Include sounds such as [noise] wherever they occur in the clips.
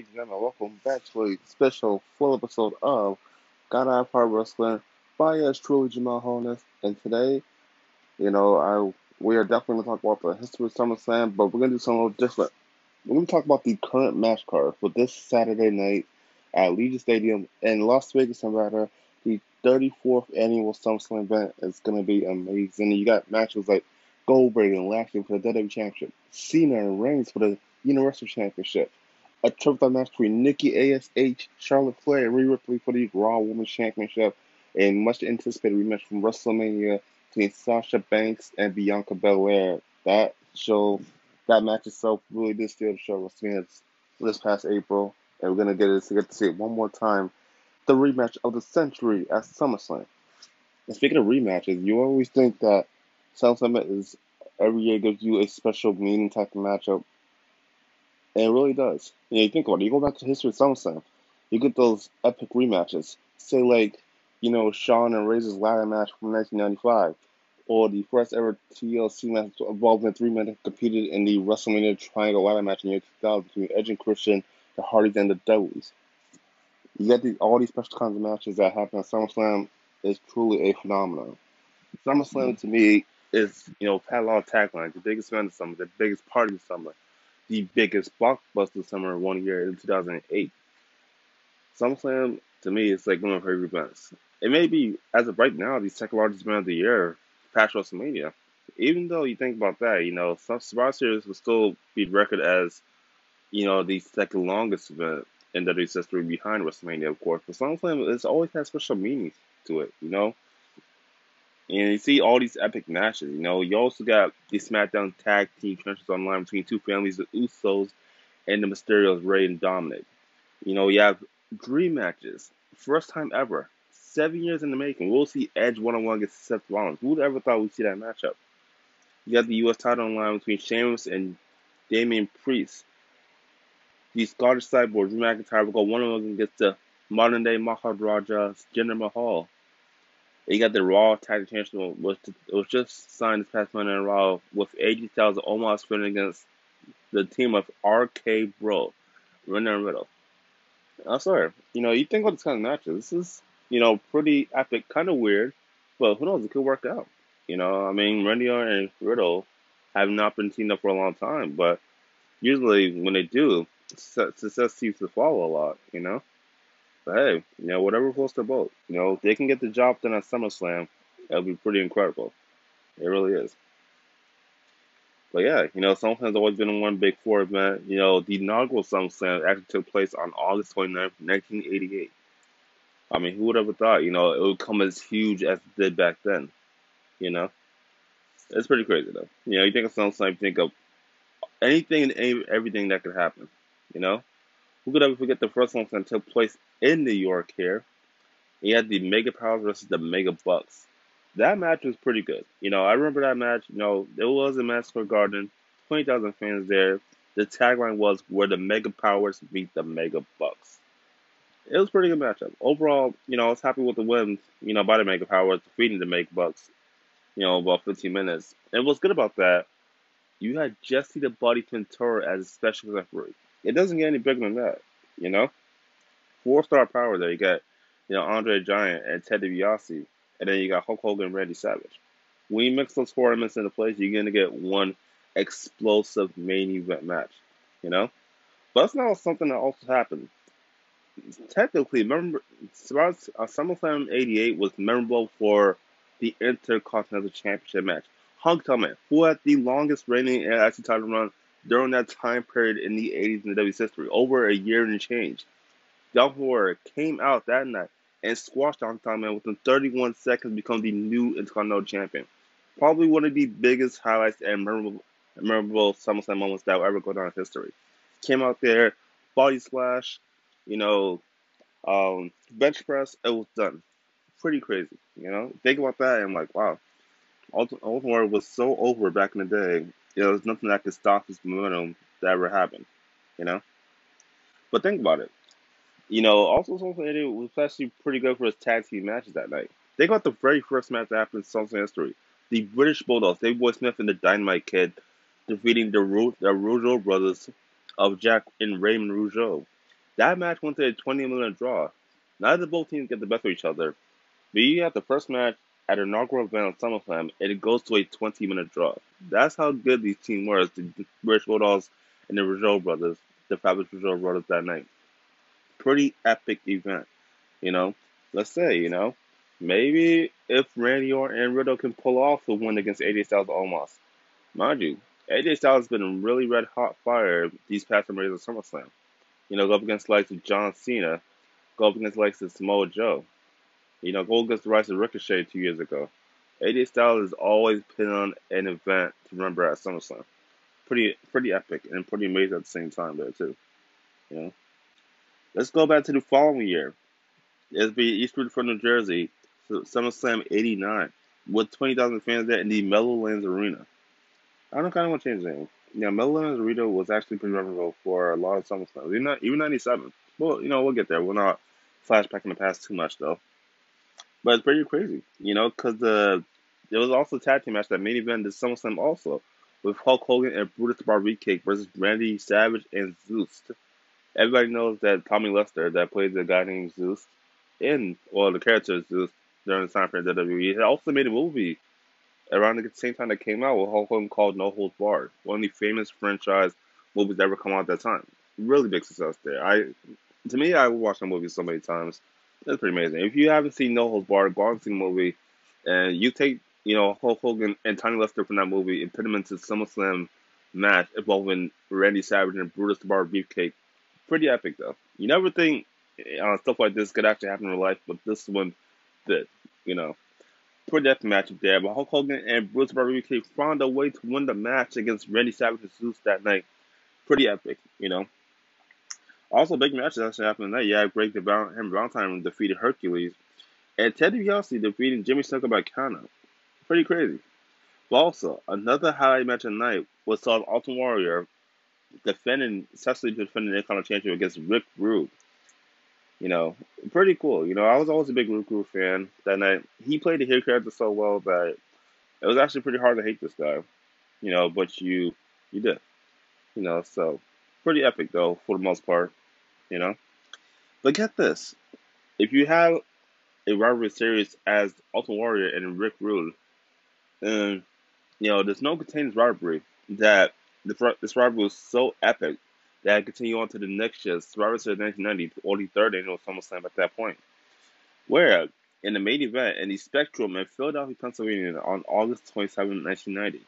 ladies and gentlemen. Welcome back to a special full episode of God I Part Wrestling by yours truly Jamel Holness. And today, you know, I we are definitely going to talk about the history of SummerSlam, but we're going to do something a little different. We're going to talk about the current match card for this Saturday night at Allegiant Stadium in Las Vegas, Nevada. The 34th annual SummerSlam event is going to be amazing. You got matches like Goldberg and Lashley for the WWE Championship, Cena and Reigns for the Universal Championship, a triple threat match between Nikki ASH, Charlotte Flair, and Rhea Ripley for the Raw Women's Championship, and much anticipated rematch from WrestleMania between Sasha Banks and Bianca Belair. That show, that match itself really did steal the show WrestleMania this past April, and we're gonna get it to get to see it one more time. The rematch of the century at SummerSlam. And speaking of rematches, you always think that SummerSlam is every year gives you a special meaning type of matchup it really does. You know, you think about it. You go back to history of SummerSlam, you get those epic rematches. Say like, you know, Shawn and Razor's ladder match from 1995, or the first ever TLC match involving three men that competed in the WrestleMania Triangle ladder match in the year 2000 between Edge and Christian, the Hardys, and the Dudleys. You get these, all these special kinds of matches that happen at SummerSlam is truly a phenomenon. SummerSlam to me is, you know, had a lot of taglines. The biggest event of summer, the biggest party of summer, the biggest blockbuster summer one year in 2008. SummerSlam, to me, is like one of favorite events. It may be, as of right now, the second largest event of the year, past WrestleMania. Even though you think about that, you know, Survivor Series will still be record as, you know, the second longest event in WWE's history behind WrestleMania, of course. But SummerSlam, it's always had special meaning to it, you know? And you see all these epic matches. You know, you also got the SmackDown Tag Team Championship online between two families, the Usos and the Mysterios, Rey and Dominic. You know, you have dream matches, first time ever, seven years in the making. We'll see Edge one on one against Seth Rollins. Who would ever thought we'd see that matchup? You got the U.S. title online between Sheamus and Damian Priest. The Scottish Cyborg, Drew McIntyre, will go one on one against the modern day Maharaja Jinder Mahal. You got the Raw Tag Championship, was it was just signed this past Monday in Raw with AJ Styles almost winning against the team of RK Bro, Randy and Riddle. I'm sorry, you know, you think about this kind of matches, this is, you know, pretty epic, kind of weird, but who knows, it could work out. You know, I mean, Randy and Riddle have not been teamed up for a long time, but usually when they do, success seems to follow a lot, you know? But hey, you know, whatever floats their boat. You know, if they can get the job done at SummerSlam, it'll be pretty incredible. It really is. But yeah, you know, SummerSlam's always been one big four event. You know, the inaugural SummerSlam actually took place on August 29th, 1988. I mean, who would ever thought, you know, it would come as huge as it did back then? You know? It's pretty crazy, though. You know, you think of SummerSlam, you think of anything and everything that could happen, you know? Who could ever forget the first that took place in New York here? You had the Mega Powers versus the Mega Bucks. That match was pretty good. You know, I remember that match. You know, it was in Madison Square Garden, 20,000 fans there. The tagline was where the Mega Powers meet the Mega Bucks. It was pretty good matchup. Overall, you know, I was happy with the win. you know, by the Mega Powers defeating the Mega Bucks, you know, about 15 minutes. And what's good about that, you had Jesse the Body Ventura as a special referee. It doesn't get any bigger than that, you know? Four star power there. You got, you know, Andre Giant and Ted DiBiase, and then you got Hulk Hogan and Randy Savage. When you mix those four elements into place, you're going to get one explosive main event match, you know? But that's not something that also happened. Technically, remember, uh, SummerSlam 88 was memorable for the Intercontinental Championship match. Hug Man, who had the longest reigning IC title run during that time period in the 80s in the WWE's history, over a year and change. Dolph Ziggler came out that night and squashed Kong Man within 31 seconds, become the new Intercontinental Champion. Probably one of the biggest highlights and memorable, memorable SummerSlam moments that will ever go down in history. Came out there, body splash, you know, um, bench press, it was done. Pretty crazy, you know. Think about that, and I'm like, wow. Warrior was so over back in the day you know, there's nothing that could stop this momentum that ever happened, you know? But think about it. You know, also something that was actually pretty good for his tag team matches that night. They got the very first match that happened in history. The British Bulldogs, Davey Boy Smith and the Dynamite Kid, defeating the, Ru- the Rougeau brothers of Jack and Raymond Rougeau. That match went to a 20 minute draw. Neither both teams get the best of each other. But you have the first match at an inaugural event on SummerSlam, and it goes to a 20 minute draw. That's how good these teams were, the British Bulldogs and the Rougeau brothers, the Fabulous Rougeau brothers that night. Pretty epic event, you know. Let's say, you know, maybe if Randy Orton and Riddle can pull off the win against AJ Styles almost. Mind you, AJ Styles has been really red hot fire these past three days of SummerSlam. You know, go up against likes of John Cena, go up against likes of Samoa Joe. You know, go against the rise of Ricochet two years ago. AJ Styles is always put on an event to remember at SummerSlam. Pretty pretty epic and pretty amazing at the same time there too. You know. Let's go back to the following year. SB Eastwood from New Jersey, SummerSlam '89, with 20,000 fans there in the Meadowlands Arena. I don't kind of want to change the name. Yeah, Meadowlands Arena was actually pretty memorable for a lot of SummerSlams, even even '97. Well, you know, we'll get there. We're not flashback in the past too much though. But it's pretty crazy, you know, because the there was also a tag team match that main event the SummerSlam also with Hulk Hogan and Brutus the Barber Beefcake versus Randy Savage and Zeus. Everybody knows that Tommy Lister, that played the guy named Zeus, in well the character Zeus during the time of WWE, he also made a movie around the same time that came out with Hulk Hogan called No Holds Barred, one of the famous franchise movies that ever come out at that time. Really big success there. I to me, I watched that movie so many times. It's pretty amazing. If you haven't seen No Holds Barred, go and see the movie, and you take you know Hulk Hogan and Tommy Lister from that movie and put them into SummerSlam match involving Randy Savage and Brutus the Barber Beefcake. Pretty epic though. You never think uh, stuff like this could actually happen in real life, but this one did. You know, pretty epic matchup there. But Hulk Hogan and Bruce Barber found a way to win the match against Randy Savage and Zeus that night. Pretty epic, you know. Also, big matches actually happened tonight. Yeah, Greg the Val- Hammer Valentine defeated Hercules, and Ted DiBiase defeating Jimmy Snuka by countout. Pretty crazy. But also, another highlight match tonight was saw Ultimate Warrior defending, successfully defending the Intercontinental Championship against Rick Rude. You know, pretty cool. You know, I was always a big Rick Rude fan that night. He played the hero character so well that it was actually pretty hard to hate this guy. You know, but you you did. You know, so pretty epic though for the most part you know. But get this: if you have a rivalry series as Ultimate Warrior and Rick Rude, and you know, there's no contained rivalry that the, this rivalry was so epic that it continued on to the next year, Survivor Series 1990, or the third annual SummerSlam at that point. Where in the main event in the Spectrum in Philadelphia, Pennsylvania on August 27, 1990,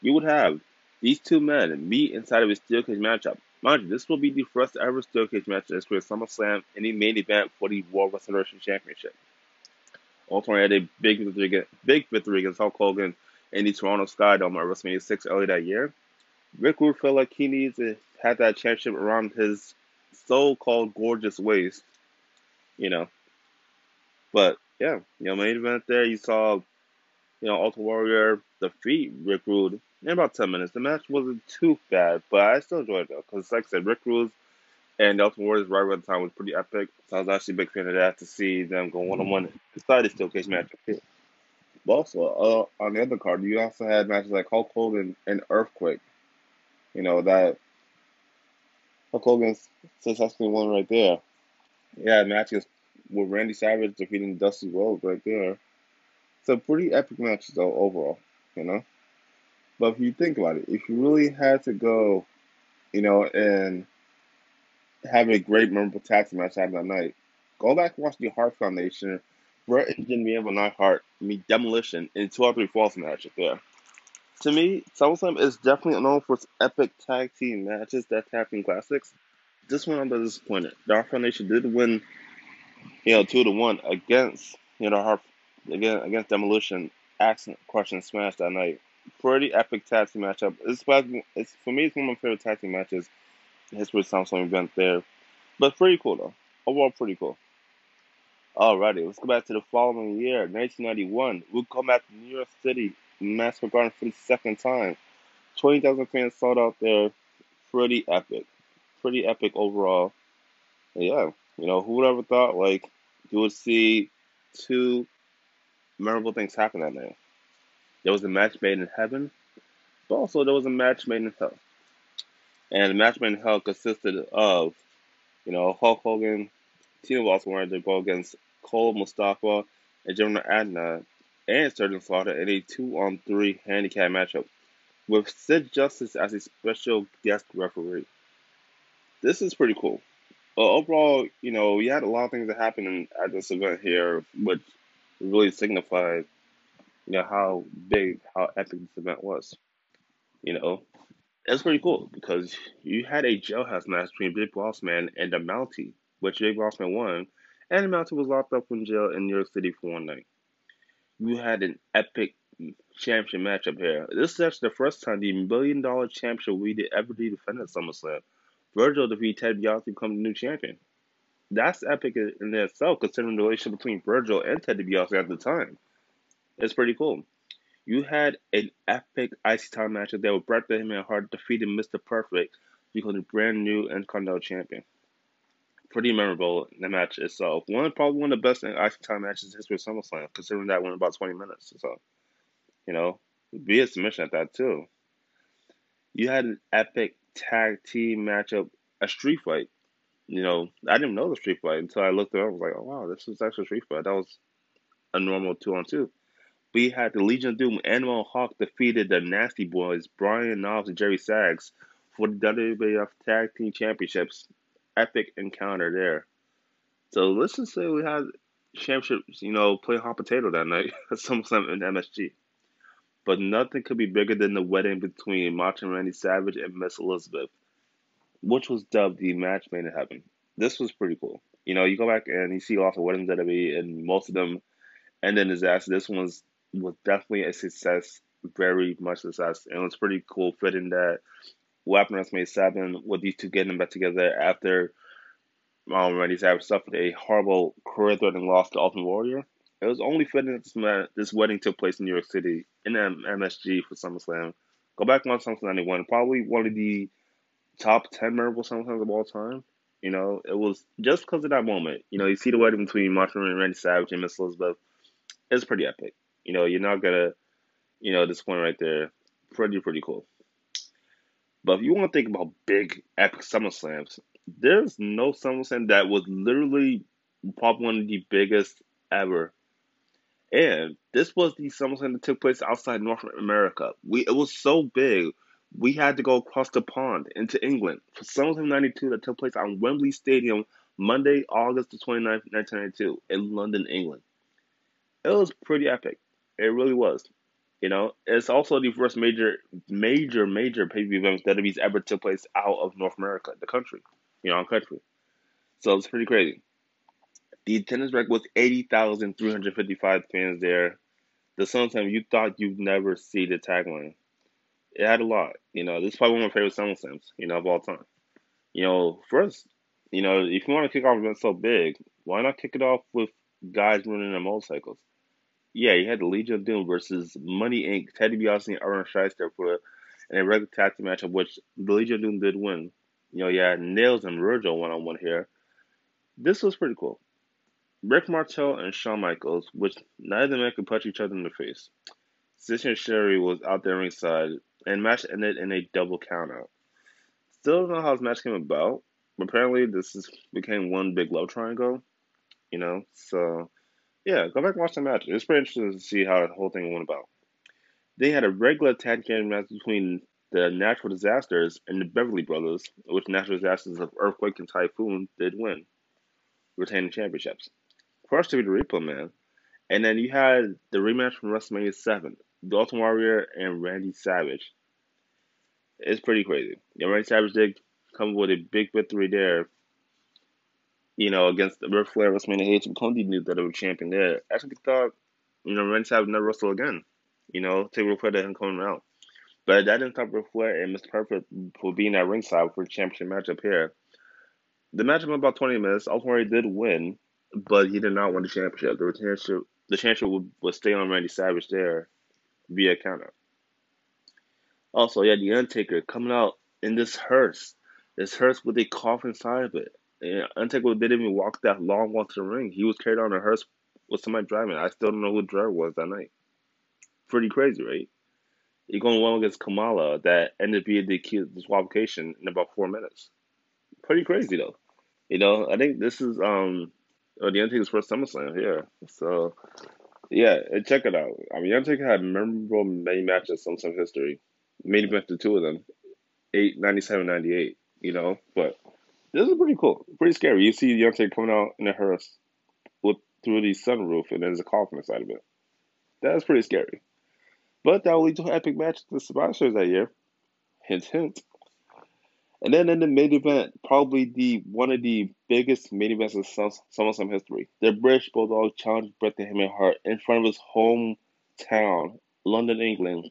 you would have these two men meet inside of a steel cage matchup. Mind you, this will be the first ever steel cage match in the SummerSlam in the main event for the World Wrestling Federation Championship. Ultimately had a big victory, big victory against Hulk Hogan in the Toronto Skydome at WrestleMania 6 early that year. Rick Rude felt like he needs to have that championship around his so-called gorgeous waist, you know. But yeah, you know, main event there, you saw, you know, Ultimate Warrior defeat Rick Rude in about 10 minutes. The match wasn't too bad, but I still enjoyed it though. Because, like I said, Rick Rude and Ultimate Warriors right around the time was pretty epic. So I was actually a big fan of that to see them go one on one inside the steel cage match. Also, uh, on the other card, you also had matches like Hulk Hogan and Earthquake. You know, that Hulk Hogan successfully won right there. Yeah, matches with Randy Savage defeating Dusty Rhodes right there. So pretty epic matches though overall, you know. But if you think about it, if you really had to go, you know, and have a great memorable taxi match happen that night, go back and watch the Hart Foundation, Bret and Jimmy Evil Neidhart meet Demolition in two or three falls match matches there. To me, SummerSlam is definitely known for its epic tag team matches that tag team classics. This one I'm disappointed. The Foundation did win, you know, two to one against you know Hart again against Demolition, accident crushing smash that night pretty epic tag team matchup. It's, it's for me, it's one of my favorite tag team matches. History SummerSlam event there, but pretty cool though. Overall, pretty cool. Alrighty, let's go back to the following year, 1991. We'll come back to New York City, Madison Garden for the second time. 20,000 fans sold out there. Pretty epic. Pretty epic overall. yeah, you know, who would ever thought, like, you would see two memorable things happen that night? There was a match made in heaven, but also there was a match made in hell. And the match made in hell consisted of, You know, Hulk Hogan, Tina also wanted to go against Cole Mustafa and General Adnan and Sergeant Slaughter in a two-on-three handicap matchup with Sid Justice as a special guest referee. This is pretty cool. Well, overall, you know, we had a lot of things that happened at this event here, which really signified, you know, how big, how epic this event was. You know, it's pretty cool because you had a jailhouse match between Big Boss Man and the Mountie, which Big Boss Man won, and the Mountie was locked up in jail in New York City for one night. You had an epic championship matchup here. This is actually the first time the million dollar championship we did ever defended at SummerSlam. Virgil defeated Ted DiBiase to become the new champion. That's epic in itself, considering the relationship between Virgil and Ted DiBiase at the time. It's pretty cool. You had an epic IC time matchup that with Bret Hitman Hart defeated Mr. Perfect becoming the brand new Intercontinental Champion. Pretty memorable the match itself. One probably one of the best IC time matches in history of SummerSlam, considering that went about 20 minutes. So, you know, be a submission at that too. You had an epic tag team matchup, a street fight. You know, I didn't know the street fight until I looked it up. I was like, oh wow, this was actually a street fight. That was a normal two on two we had the Legion of Doom Animal Hawk defeated the Nasty Boys, Brian Knobbs and Jerry Sags, for the WWF Tag Team Championships. Epic encounter there. So let's just say we had championships, you know, play hot potato that night [laughs] at SummerSlam in MSG. But nothing could be bigger than the wedding between Macho Randy Savage and Miss Elizabeth, which was dubbed the match made in heaven. This was pretty cool. You know, you go back and you see lots of weddings that be, and most of them end in disaster. This one's was definitely a success, very much success. And it was pretty cool fitting that Weapon WrestleMania 7 with these two getting back together after um, Randy Savage suffered a horrible career threatening loss to Ultimate Warrior. It was only fitting that this, this wedding took place in New York City in MSG for SummerSlam. Go back on SummerSlam 91, probably one of the top 10 memorable SummerSlams of all time. You know, it was just because of that moment. You know, you see the wedding between Macho and Randy Savage and Miss Elizabeth. It's pretty epic. You know, you're not gonna, you know, this point right there, pretty pretty cool. But if you want to think about big epic SummerSlams, there's no SummerSlam that was literally probably one of the biggest ever. And this was the SummerSlam that took place outside North America. We it was so big, we had to go across the pond into England for SummerSlam '92 that took place on Wembley Stadium Monday, August the 29th, 1992, in London, England. It was pretty epic. It really was. You know, it's also the first major, major, major pay per view event that WWE's ever took place out of North America, the country, you know, country. So it's pretty crazy. The attendance record was 80,355 fans there. The SummerSlam you thought you'd never see the tagline. It had a lot. You know, this is probably one of my favorite SummerSlams, you know, of all time. You know, first, you know, if you want to kick off an event so big, why not kick it off with guys running their motorcycles? Yeah, you had the Legion of Doom versus Money Inc. Teddy DiBiase and Aaron Schyster for a regular tag team match, of which the Legion of Doom did win. You know, yeah, Nailz and Virgil one on one here. This was pretty cool. Rick Martel and Shawn Michaels, which neither of man could punch each other in the face. Sid and Sherri was out there ringside, and match ended in a double countout. Still don't know how this match came about, but apparently this is, became one big love triangle. You know, so yeah, go back and watch the match. It's pretty interesting to see how the whole thing went about. They had a regular tag team match between the Natural Disasters and the Beverly Brothers, which Natural Disasters of Earthquake and Typhoon did win, retaining championships. First to be the Repo Man, and then you had the rematch from WrestleMania 7, the Ultimate Warrior and Randy Savage. It's pretty crazy. Yeah, Randy Savage did come with a big victory there you know, against Ric Flair WrestleMania 8 and Cody knew that they were champion there. I actually thought, you know, Randy Savage never wrestle again. You know, take Ric Flair him coming out. But that didn't stop Ric Flair and Mr. Perfect for being at ringside for a championship matchup here. The match went about 20 minutes. Ultimately did win, but he did not win the championship. The championship, the championship would, would stay on Randy Savage there via counter. Also, yeah, The Undertaker coming out in this hearse. This hearse with a coffin inside of it. And Undertaker didn't even walk that long walk to the ring. He was carried on a hearse with somebody driving. I still don't know who the driver was that night. Pretty crazy, right? You're going one against Kamala that ended up being the disqualification in about four minutes. Pretty crazy though. You know, I think this is um uh, the Undertaker's first SummerSlam here. So yeah, check it out. I mean, Undertaker had memorable main matches in some history. Main event the two of them, eight ninety seven ninety eight. You know, but this is pretty cool, pretty scary. You see Undertaker coming out in a hearse with through the sunroof, and there's a coffin inside of it. That's pretty scary. But that will lead to an epic match at the Survivor Series that year. Hint, hint. And then in the main event, probably the one of the biggest main events in SummerSlam history, the British Bulldog challenged Bret the Hitman Hart in front of his hometown, London, England,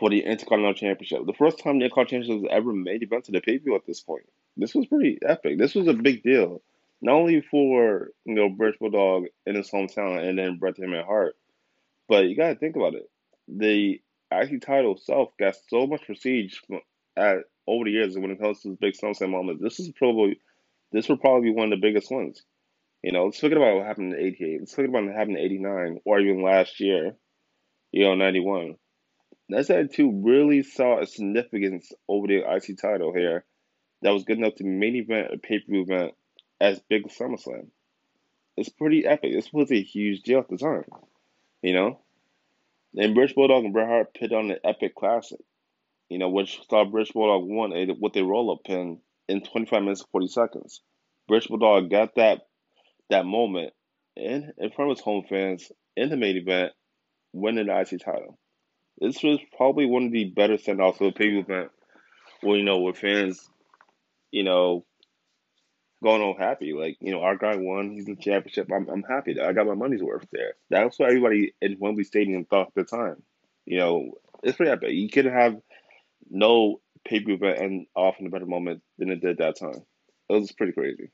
for the Intercontinental Championship. The first time the Intercontinental Championship was ever made event to the pay per view at this point. This was pretty epic. This was a big deal, not only for you know British Bulldog in his hometown and then Bret the Hitman Hart, but you gotta think about it. The IC title itself got so much prestige at over the years when it comes to this big SummerSlam moment. This is probably this will probably be one of the biggest ones. You know, let's forget about what happened in '88. Let's forget about what happened in '89 or even last year. You know, '91. That's had two really saw a significance over the IC title here that was good enough to main event a pay per view event as big as SummerSlam. It's pretty epic. This was a huge deal at the time. You know? And British Bulldog and Bret Hart put on an epic classic you know, which saw British Bulldog won a, with a roll up pin in 25 minutes and 40 seconds. British Bulldog got that that moment in, in front of his home fans in the main event, winning the IC title. This was probably one of the better send offs of a pay per view event where, you know, where fans, you know, going home happy. Like, you know, our guy won, he's the championship. I'm, I'm happy that I got my money's worth there. That's what everybody in Wembley Stadium thought at the time. You know, it's pretty epic. You could have no pay per view end off in a better moment than it did that time. It was pretty crazy.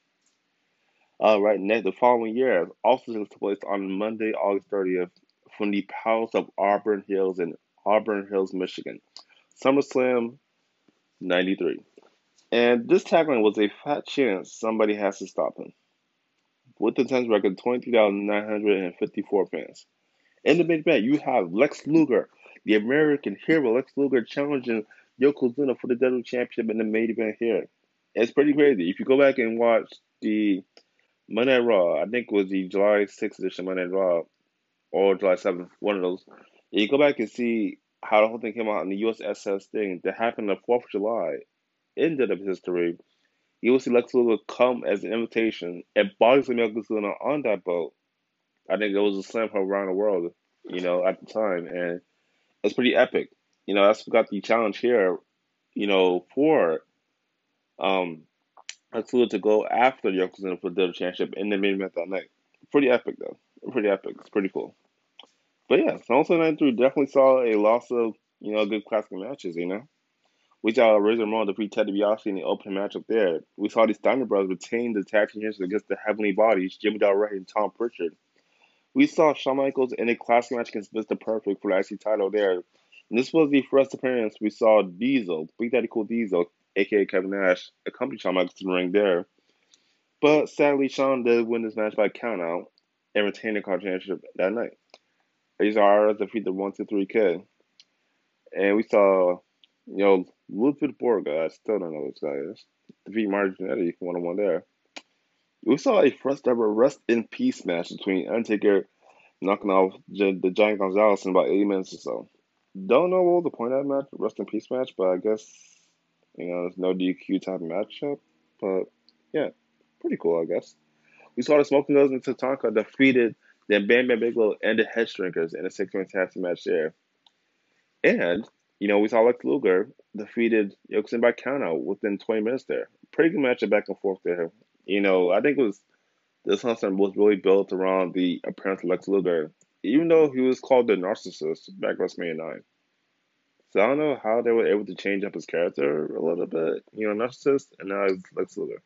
All right, next the following year, also took place on Monday, August 30th, from the Palace of Auburn Hills in Auburn Hills, Michigan. SummerSlam 93. And this tackling was a fat chance somebody has to stop him. With the tenth record, 23,954 fans. In the main event, you have Lex Luger, the American hero Lex Luger, challenging Yokozuna for the WWE Championship in the main event here. It's pretty crazy. If you go back and watch the Monday Raw, I think it was the July 6th edition Monday Raw or July 7th, one of those. You go back and see how the whole thing came out in the USSS thing that happened on the 4th of July in WWE history. You will see Lex Luger come as an invitation and Boxing Yokozuna on that boat. I think it was a slam for around the world, you know, at the time. And it's pretty epic you know, that's got the challenge here, you know, for um Atsuda to go after Yokozuna for the championship in the main event that night. Pretty epic though. Pretty epic. It's pretty cool. But yeah, SummerSlam 93 definitely saw a loss of, you know, good classic matches, you know. We saw Razor Ramon defeat Ted DiBiase in the opening match up there. We saw the Steiner brothers retain the tag team championships against the Heavenly Bodies, Jimmy Del Rey and Tom Pritchard. We saw Shawn Michaels in a classic match against Mr. Perfect for the IC title there. And this was the first appearance we saw Diesel, Big Daddy Cool Diesel, aka Kevin Nash, accompany Shawn Michaels to the ring there. But sadly, Shawn did win this match by countout and retain the championship that night. Azar defeated the 1 2 3 Kid. And we saw, you know, Ludwig Borga, I still don't know who this guy is, defeat Marty Jannetty one on one there. We saw a first ever rest in peace match between Undertaker knocking off the Giant Gonzalez in about 80 minutes or so. Don't know what was the point of that match, rest in peace match, but I guess you know it's no DQ type matchup. But yeah, pretty cool, I guess. We saw the Smoking Guns and Tatanka defeated the Bam Bam Bigelow and the Headshrinkers in a six man tag match there. And you know we saw Lex Luger defeated Yokozuna by countout within 20 minutes there. Pretty good matchup back and forth there. You know I think it was this Hunter was really built around the appearance of Lex Luger even though he was called the narcissist back WrestleMania 9. So I don't know how they were able to change up his character a little bit. You know, narcissist, and now he's Lex Luger.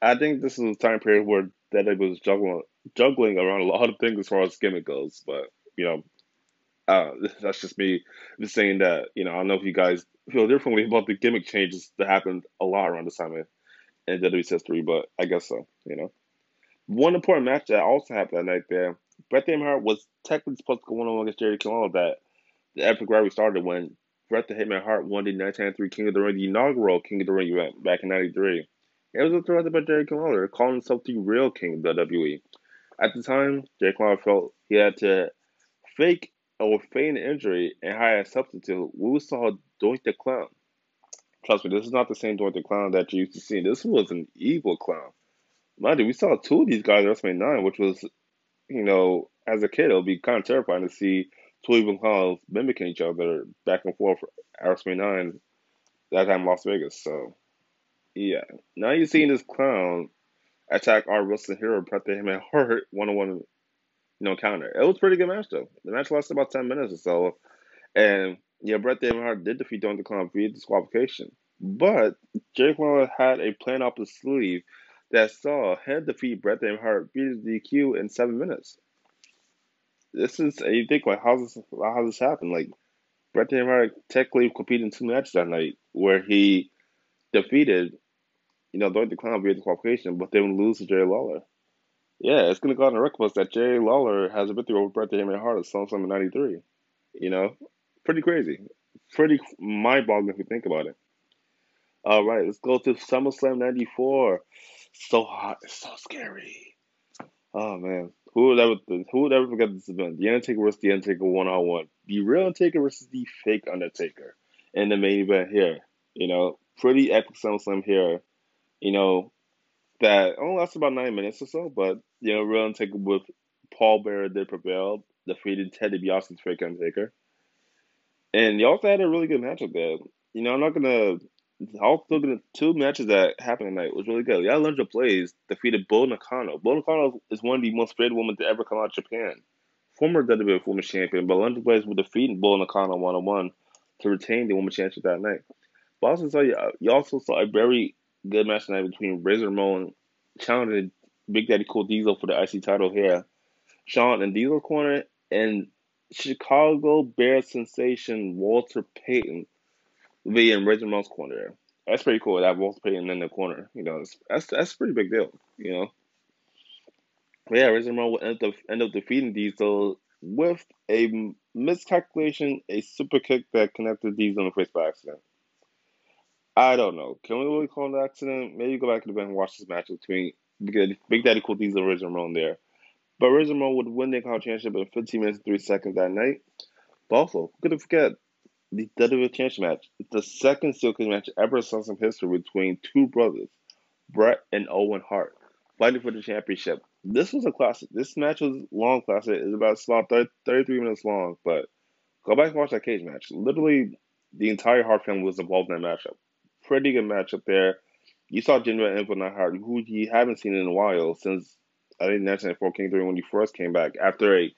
I think this is a time period where Dedek was juggling juggling around a lot of things as far as gimmick goes. But you know, uh, [laughs] that's just me just saying that. You know, I don't know if you guys feel differently about the gimmick changes that happened a lot around this time in, in WWE's history, but I guess so. You know, one important match that also happened that night there Bret the Hart was technically supposed to go one on one against Jerry Kill that the epic rivalry started when Bret the Hitman Hart won the 1993 King of the Ring, the inaugural King of the Ring event back in '93. It was interrupted by Jerry Lawler, calling himself the real king of the WWE. At the time, Jerry Lawler felt he had to fake or feign an injury and hire a substitute. We saw Doink the Clown. Trust me, this is not the same Doink the Clown that you used to see. This was an evil clown. Mind you, we saw two of these guys at WrestleMania 9, which was, you know, as a kid, it would be kind of terrifying to see two evil clowns mimicking each other back and forth at WrestleMania 9, that time in Las Vegas. So, yeah. Now you're seeing this clown attack our wrestling hero, Bret the Hitman Hart, one on one, you know, counter. It was pretty good match, though. The match lasted about 10 minutes or so. And, yeah, Bret Hart did defeat Doink the Clown via disqualification. But Jake Lawler had a plan up his sleeve that saw him defeat Bret Hart via DQ in seven minutes. This is you think like how's this how this happen? Like Bret Hart technically competed in two matches that night where he defeated, you know, Doink the Clown via disqualification, but then lose to Jerry Lawler. Yeah, it's gonna go on the record books that Jerry Lawler has a victory over Bret the Hitman Hart at SummerSlam '93. You know, pretty crazy, pretty mind-boggling if you think about it. All right, let's go to SummerSlam '94. So hot, it's so scary. Oh man, who would ever who would ever forget this event? The Undertaker versus the Undertaker one on one. The real Undertaker versus the fake Undertaker in the main event here. You know, pretty epic SummerSlam here. You know, that only lasts about nine minutes or so, but you know, real Undertaker with Paul Bearer did prevail, defeated Ted DiBiase's fake Undertaker. And you also had a really good matchup there. You know, I'm not gonna all the two matches that happened tonight was really good. Alundra Blaze defeated Bull Nakano. Bull Nakano is one of the most feared women to ever come out of Japan. Former WWE Women's Champion, but Alundra Blaze would defeat Bull Nakano one on one to retain the Women's Championship that night. But also saw you, uh, you also saw a very good match tonight between Razor Ramon challenging Big Daddy Cool Diesel for the IC title here. Shawn in Diesel corner and Chicago Bear sensation Walter Payton be in corner. That's pretty cool. That Walter Payton in the corner. You know, that's that's a pretty big deal. You know. But yeah, Ramon will end up end up defeating Diesel with a miscalculation, a super kick that connected Diesel in the face by accident. I don't know. Can we really call it an accident? Maybe go back to the bench and watch this match between Big Daddy Cool Diesel and Razor Ramon there. But Razor Ramon would win the Championship in 15 minutes and 3 seconds that night. But also, could forget the WWE Championship match. It's the second steel cage match ever in some history between two brothers, Bret and Owen Hart, fighting for the championship. This was a classic. This match was long classic. It's about, about 30, 33 minutes long, but go back and watch that cage match. Literally, the entire Hart family was involved in that matchup. Pretty good matchup there. You saw Jinder and Evelyn Hart, who you haven't seen in a while since I think 1994 King 3 when he first came back after a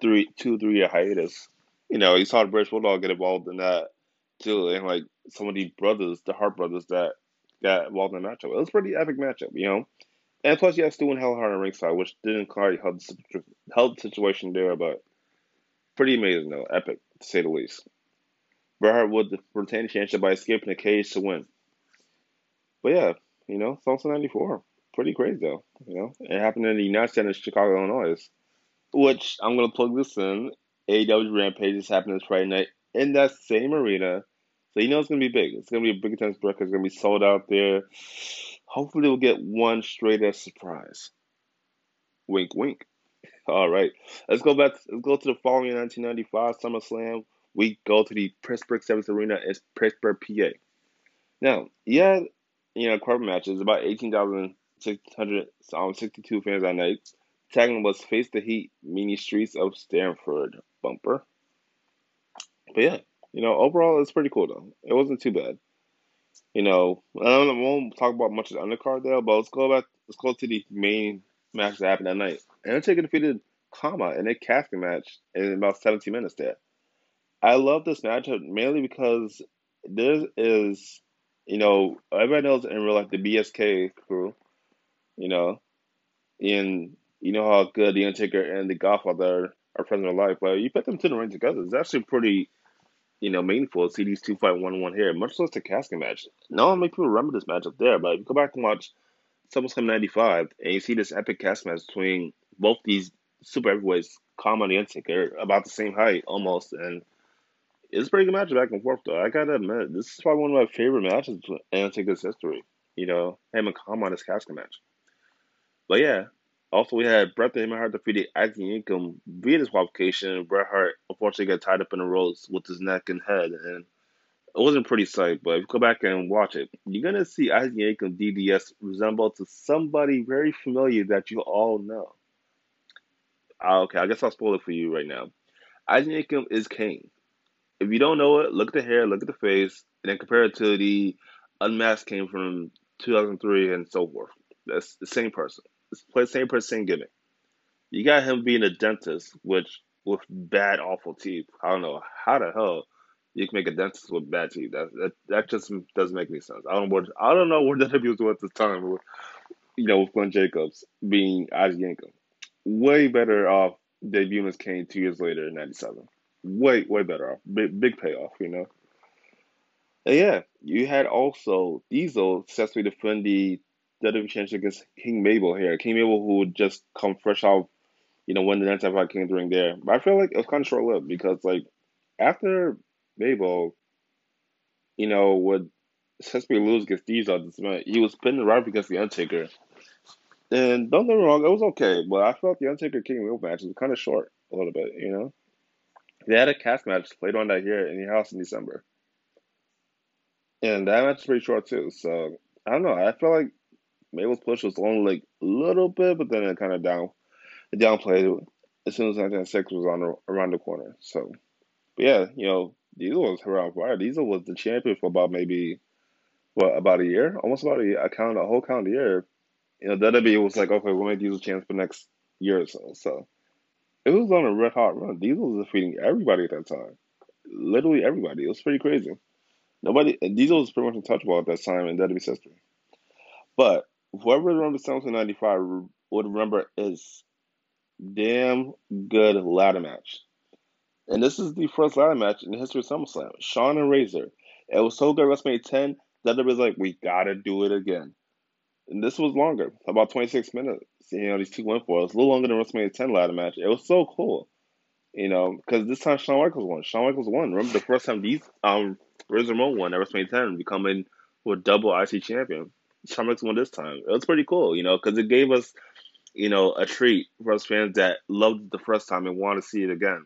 three two three year hiatus you know, you saw the British Bulldog get involved in that too, and like some of the brothers, the Hart brothers that got involved in the matchup. It was pretty epic matchup, you know. And plus, you have Stu and Helen Hart on ringside, which didn't quite help the, help the situation there, but pretty amazing though, epic to say the least. Bret Hart would retain the championship by escaping the cage to win. But yeah, you know, Salsa '94, pretty crazy though. You know, it happened in the United States Chicago, Illinois, which I'm gonna plug this in. AEW Rampage is happening this Friday night in that same arena. So you know it's gonna be big. It's gonna be a big attendance record. It's gonna be sold out there. Hopefully we'll get one straight as surprise. Wink wink. All right. Let's go back let's go to the following 1995 SummerSlam. We go to the Pittsburgh Sevens Arena in Pittsburgh, PA. Now, yeah, you know, crowd matches, about 18,662 um, fans that night. Tagging was Face the Heat, Mini Streets of Stamford bumper. But yeah, you know, overall it's pretty cool though. It wasn't too bad. You know, I don't won't talk about much of the undercard there, but let's go back. Let's go to the main match that happened that night. And Undertaker defeated Kama in a casket match in about 17 minutes there. I love this matchup mainly because there is, you know, everybody knows in real life the BSK crew, you know, and you know how good the Undertaker and the Godfather are present in life. But you put them to the ring together, it's actually pretty, you know, meaningful to see these two fight one on one here, much less the casket match. No one make people remember this match up there, but if you go back and watch SummerSlam 95 and you see this epic casket match between both these super heavyweights, Kama and the Undertaker, about the same height almost, and it's a pretty good match back and forth though. I gotta admit, this is probably one of my favorite matches in Undertaker's history. you know, him and Kama on this casket match. But yeah, also we had Bret the Hitman Hart defeated Isaac Yankem via disqualification. Bret Hart unfortunately got tied up in the ropes with his neck and head, and it wasn't pretty sight. But if you go back and watch it, you're gonna see Isaac Yankem DDS resemble to somebody very familiar that you all know. Ah, okay, I guess I'll spoil it for you right now. Isaac Yankem is Kane. If you don't know it, look at the hair, look at the face, and then compare it to the unmasked Kane from 2003 and so forth. That's the same person. It's the same person, same gimmick. You got him being a dentist, which with bad, awful teeth. I don't know how the hell you can make a dentist with bad teeth. That that, that just doesn't make any sense. I don't know what I don't know what [laughs] the was at the time. With, you know, with Glenn Jacobs being Isaac Yankem. Way better off debuting as Kane two years later in '97. Way way better off. Big big payoff, you know. And yeah, you had also Diesel successfully defend the WWE Championship against King Mabel here. King Mabel who would just come fresh off, you know, when the 95 King ring there. But I feel like it was kind of short lived because like after Mabel, you know, would successfully lose against Diesel, this match, he was pinned right against the Undertaker. And don't get me wrong, it was okay, but I felt the Undertaker King Mabel match was kind of short a little bit, you know. They had a cast match played on that year in the house in December. And that match is pretty short too. So I don't know. I feel like Mabel's push was only like a little bit, but then it kind of down, it downplayed as soon as 1996 was on around the corner. So, but yeah, you know, Diesel was around fire. Diesel was the champion for about maybe what about a year, almost about a, year, a count, a whole calendar year. You know, WWE was like, okay, we'll make Diesel champion for next year or so. So it was on a red hot run. Diesel was defeating everybody at that time, literally everybody. It was pretty crazy. Nobody Diesel was pretty much untouchable at that time in WWE's history. But whoever remembers SummerSlam '95 would remember is damn good ladder match. And this is the first ladder match in the history of SummerSlam. Shawn and Razor. It was so good WrestleMania 10 that it was like, we gotta do it again. And this was longer, about 26 minutes. You know, these two went for it. It was a little longer than WrestleMania 10 ladder match. It was so cool. You know, because this time Shawn Michaels won. Shawn Michaels won. Remember the first time these um Razor Ramon won at WrestleMania 10, becoming a double IC champion. Shawn Michaels won this time. It was pretty cool, you know, because it gave us, you know, a treat for us fans that loved the first time and want to see it again.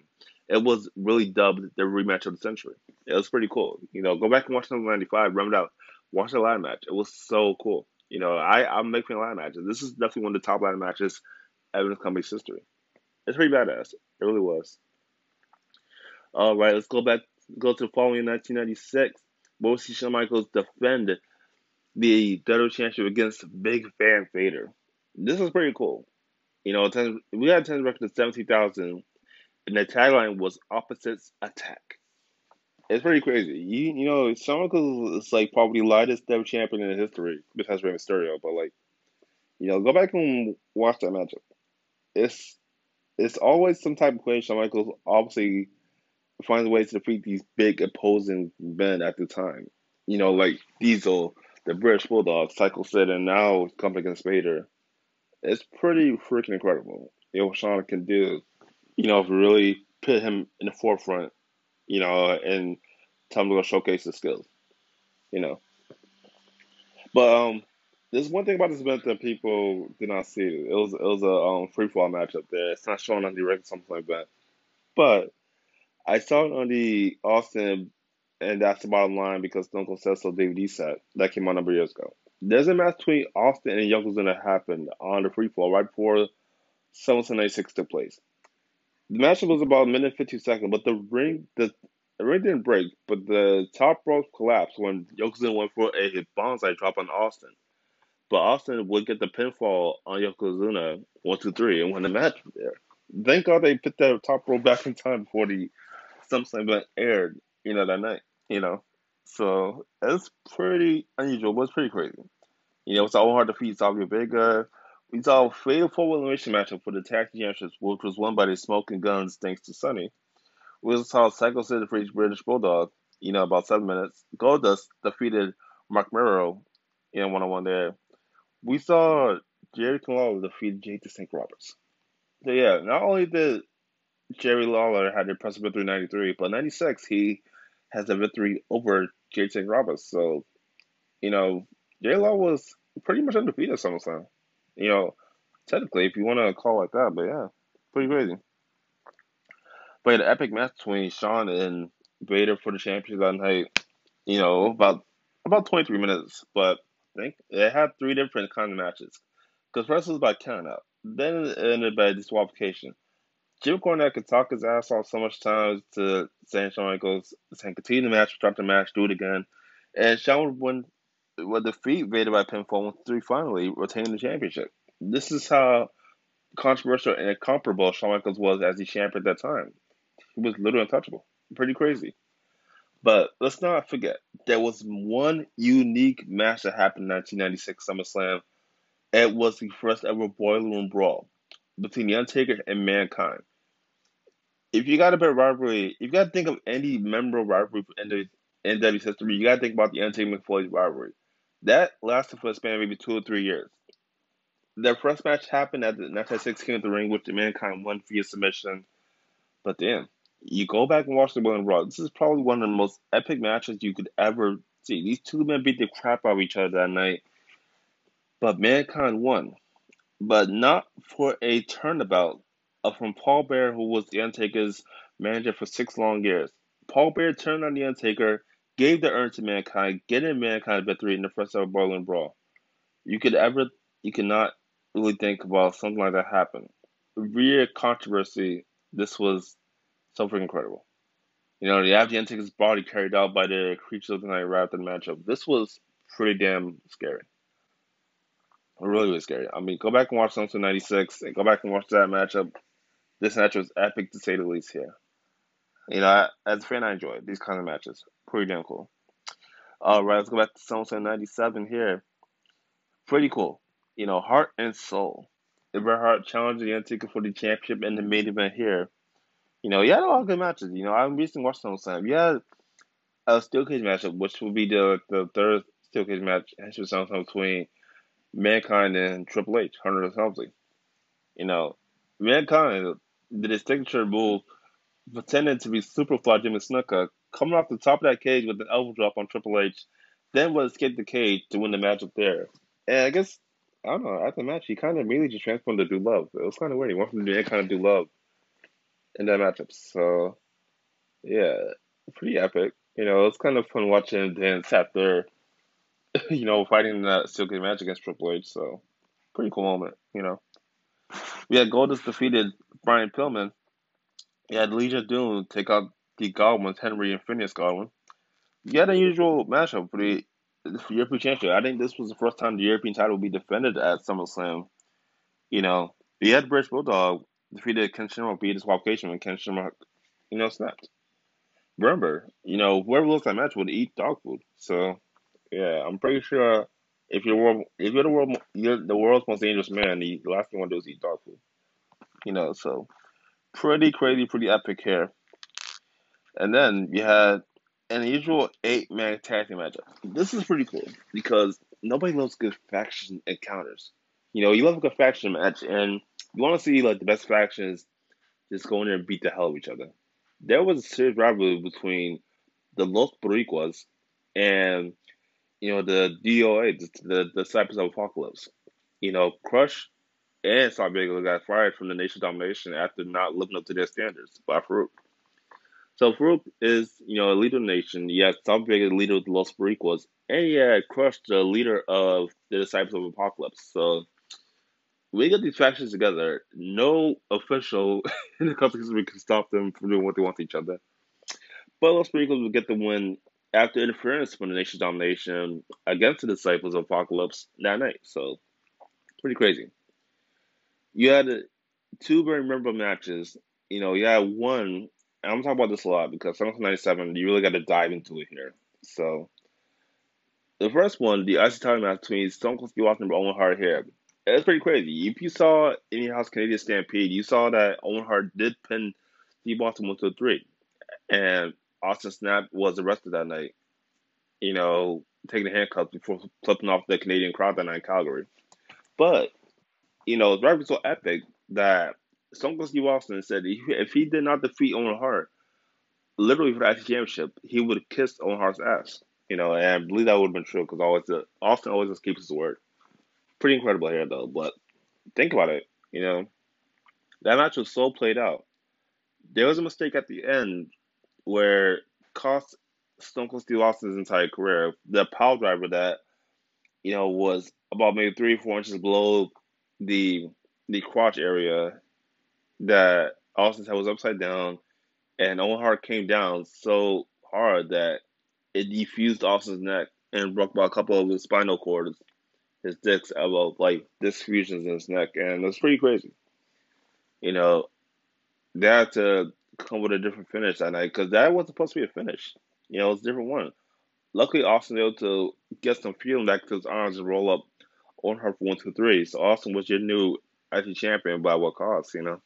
It was really dubbed the rematch of the century. It was pretty cool. You know, go back and watch number 95, remember that, watch the ladder match. It was so cool. You know, I, I'm making a lot of matches. This is definitely one of the top ladder matches ever in the company's history. It's pretty badass. It really was. All right, let's go back, go to the following 1996. We'll Shawn Michaels defend the WWE Championship against Big Van Vader. This is pretty cool. You know, we had a 10 record of 17,000, and the tagline was Opposites Attack. It's pretty crazy. You you know, Shawn is like probably the lightest WWE champion in history besides Rey Mysterio, but like, you know, go back and watch that matchup. It's it's always some type of way Shawn Michaels obviously finds ways to defeat these big opposing men at the time. You know, like Diesel, the British Bulldog, Psycho Sid, and now coming against Vader. It's pretty freaking incredible. You know, what Shawn can do, you know, really put him in the forefront, you know, and tell him to go showcase his skills, you know. But um, there's one thing about this event that people did not see. It was it was a um, free fall matchup there. It's not shown on the record something like that. But I saw it on the Austin and that's the bottom line because Stone Cold said DVD set that came out a number of years ago. There's a match between Austin and Yokozuna happened on the free fall right before SummerSlam 96 took place. The match was about a minute 50 seconds, but the ring the, the ring didn't break, but the top rope collapsed when Yokozuna went for a banzai drop on Austin. But Austin would get the pinfall on Yokozuna one, two, three, and win the match there. Thank God they put that top rope back in time before the SummerSlam event aired, you know, that night you know. So it's pretty unusual, but it's pretty crazy. You know, it's all hard to defeat Savio Vega. We saw a fatal four-way elimination matchup for the tag team championships, which was won by the Smoking Guns thanks to Sunny. We also saw Psycho Sid defeat British Bulldog, you know, about seven minutes. Goldust defeated Mark Mero in one on one there. We saw Jerry Lawler defeat Jake the Snake Roberts. So yeah, not only did Jerry Lawler had the impressive victory 93, but 96 he has a victory over Jason Roberts. So, you know, J Lawler was pretty much undefeated at SummerSlam. You know, technically, if you want to call like that, but yeah, pretty crazy. But the epic match between Shawn and Vader for the championship that night, you know, about about 23 minutes, but I think it had three different kind of matches. Because first was by count out, then it ended by disqualification. Jim Cornette could talk his ass off so much times to saying Shawn Michaels saying continue the match, start the match, do it again. And Shawn would win would defeat Vader by pinfall with three finally retaining the championship. This is how controversial and incomparable Shawn Michaels was as the champion at that time. He was literally untouchable. Pretty crazy. But let's not forget, there was one unique match that happened in 1996 SummerSlam. It was the first ever Boiler Room Brawl between The Undertaker and Mankind. If you got a bit rivalry, if you got to think of any memorable rivalry in the NW's history, you got to think about the Undertaker Mick Foley rivalry. That lasted for a span of maybe two or three years. Their first match happened at the 1996 King of the Ring, which the Mankind won via submission. But then, you go back and watch the Women Raw. This is probably one of the most epic matches you could ever see. These two men beat the crap out of each other that night. But Mankind won. But not for a turnabout uh, from Paul Bearer, who was The Undertaker's manager for six long years. Paul Bearer turned on The Undertaker, gave the urn to Mankind, getting Mankind victory in the first ever Boiler Brawl. You could ever, you cannot really think about something like that happen. Real controversy. This was so incredible. You know, the Undertaker's body carried out by the creatures of the night after the matchup. This was pretty damn scary. Really, really scary. I mean, go back and watch SummerSlam '96 and go back and watch that matchup. This match was epic to say the least here. You know, I, as a fan, I enjoy these kind of matches. Pretty damn cool. All right, let's go back to SummerSlam '97 here. Pretty cool. You know, Heart and Soul. Bret Hart challenged the for the championship in the main event here. You know, had a lot of good matches. You know, I'm recently watched SummerSlam. Had a steel cage matchup, which will be the the third steel cage match between Mankind and Triple H, Hunter Helmsley. You know, Mankind did his signature move, pretending to be Superfly Jimmy Snuka, coming off the top of that cage with an elbow drop on Triple H, then would escape the cage to win the match up there. And I guess, I don't know, after the match, he kind of really just transformed to Dude Love. It was kind of weird. He went from doing kind of Dude Love in that matchup. So, yeah, pretty epic. You know, it's kind of fun watching him dance after you know, fighting that cage match against Triple H. So, pretty cool moment, you know. We had Goldust defeated Brian Pillman. We had Legion Doom take out the Godwins, Henry and Phineas Godwin. An unusual matchup for the, for European Championship. I think this was the first time the European title would be defended at SummerSlam. You know, you had British Bulldog defeated Ken Shamrock, beat his qualification when Ken Shamrock, you know, snapped. Remember, you know, whoever lost that match would eat dog food. So yeah, I'm pretty sure if you're world, if you're the world, you're the world's most dangerous man. The last thing you want to do is eat dog food. You know, so pretty crazy, pretty epic here. And then you had an usual eight man tag team matchup. This is pretty cool because nobody loves good faction encounters. You know, you love a good faction match, and you want to see like the best factions just go in there and beat the hell of each other. There was a serious rivalry between the Los Boricuas and you know, the DOA, the, the Disciples of Apocalypse. You know, Crush and Savio Vega got fired from the Nation Domination after not living up to their standards by Faarooq. So Faarooq is, you know, a leader of the nation. You have Savio Vega, leader of the Los Boricuas, and you had crushed the leader of the Disciples of Apocalypse. So we get these factions together. No official [laughs] in the company can stop them from doing what they want to each other. But Los Boricuas will get the win after interference from the nation's domination against the disciples of Apocalypse that night. So, pretty crazy. You had two very memorable matches. You know, you had one, and I'm talking about this a lot because 97, you really got to dive into it here. So, the first one, the IC title match between Stone Cold Steve Austin and Owen Hart here. It's pretty crazy. If you saw any House Canadian Stampede, you saw that Owen Hart did pin Steve Austin 1 2 3. And Austin Snap was arrested that night. You know, taking the handcuffs before flipping off the Canadian crowd that night in Calgary. But you know, it's very so epic that Stone Cold Steve Austin said if he did not defeat Owen Hart, literally for the IC championship, he would kiss Owen Hart's ass. You know, and I believe that would have been true because always the Austin always just keeps his word. Pretty incredible here though, but think about it. You know, that match was so played out. There was a mistake at the end where cost Stone Cold Steve Austin's entire career. The power driver that you know was about maybe three four inches below the the crotch area that Austin's head was upside down, and Owen Hart came down so hard that it defused Austin's neck and broke about a couple of his spinal cords, his discs, elbow, like disc fusions in his neck, and it was pretty crazy. You know, had to come with a different finish that night because that wasn't supposed to be a finish. You know, it's a different one. Luckily, Austin was able to get some feeling back to his arms and roll up on her for one, two, three. So Austin was your new IC champion by what cost, you know?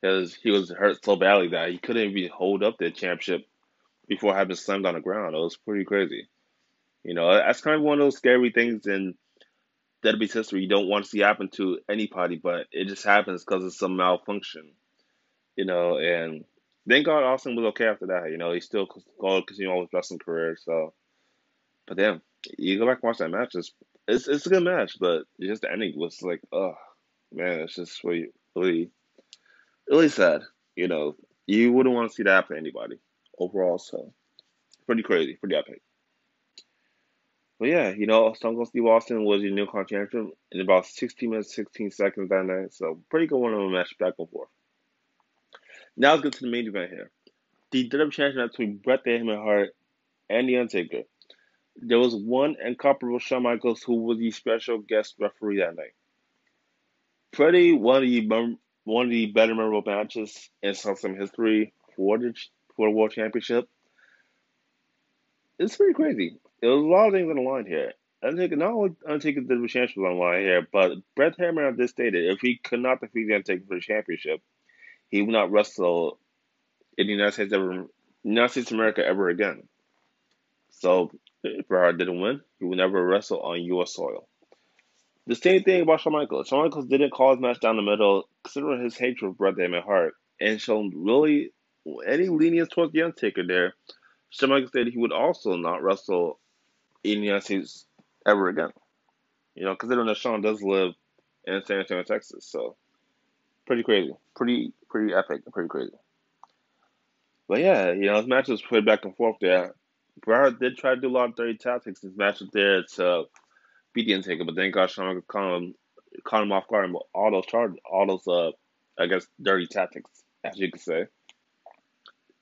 Because he was hurt so badly that he couldn't even hold up the championship before having slammed on the ground. It was pretty crazy. You know, that's kind of one of those scary things in WWE's history you don't want to see happen to anybody, but it just happens because of some malfunction. You know, and thank God Austin was okay after that. You know, he still going to continue on his wrestling career. So, but damn, you go back and watch that match. It's it's, it's a good match, but just the ending was like, oh man, it's just really really really sad. You know, you wouldn't want to see that happen to anybody overall. So, pretty crazy, pretty epic. But yeah, you know, Stone Cold Steve Austin was your new champion in about 16 minutes, 16 seconds that night. So, pretty good one on the match back and forth. Now let's get to the main event here. The WWE Championship between Bret the Hitman Hart and The Undertaker. There was one incomparable Shawn Michaels who was the special guest referee that night. Pretty one of the one of the better memorable matches in some history for the for the World Championship. It's pretty crazy. There was a lot of things on the line here. Undertaker not only Undertaker did the championship on the line here, but Bret Hitman did stated if he could not defeat the Undertaker for the championship, he would not wrestle in the United States ever, United States America ever again. So if Hart didn't win, he would never wrestle on U.S. soil. The same thing about Shawn Michaels. Shawn Michaels didn't call his match down the middle, considering his hatred of Bret Damon Hart, and shown really any lenience towards the Undertaker there. Shawn Michaels said he would also not wrestle in the United States ever again. You know, considering that Shawn does live in San Antonio, Texas, so pretty crazy, pretty pretty epic, pretty crazy. But yeah, you know, his match was played back and forth there. Bret did try to do a lot of dirty tactics. His match was there to beat the Undertaker, but then got caught him, caught him off guard. All those charges, all those, uh, I guess, dirty tactics, as you could say.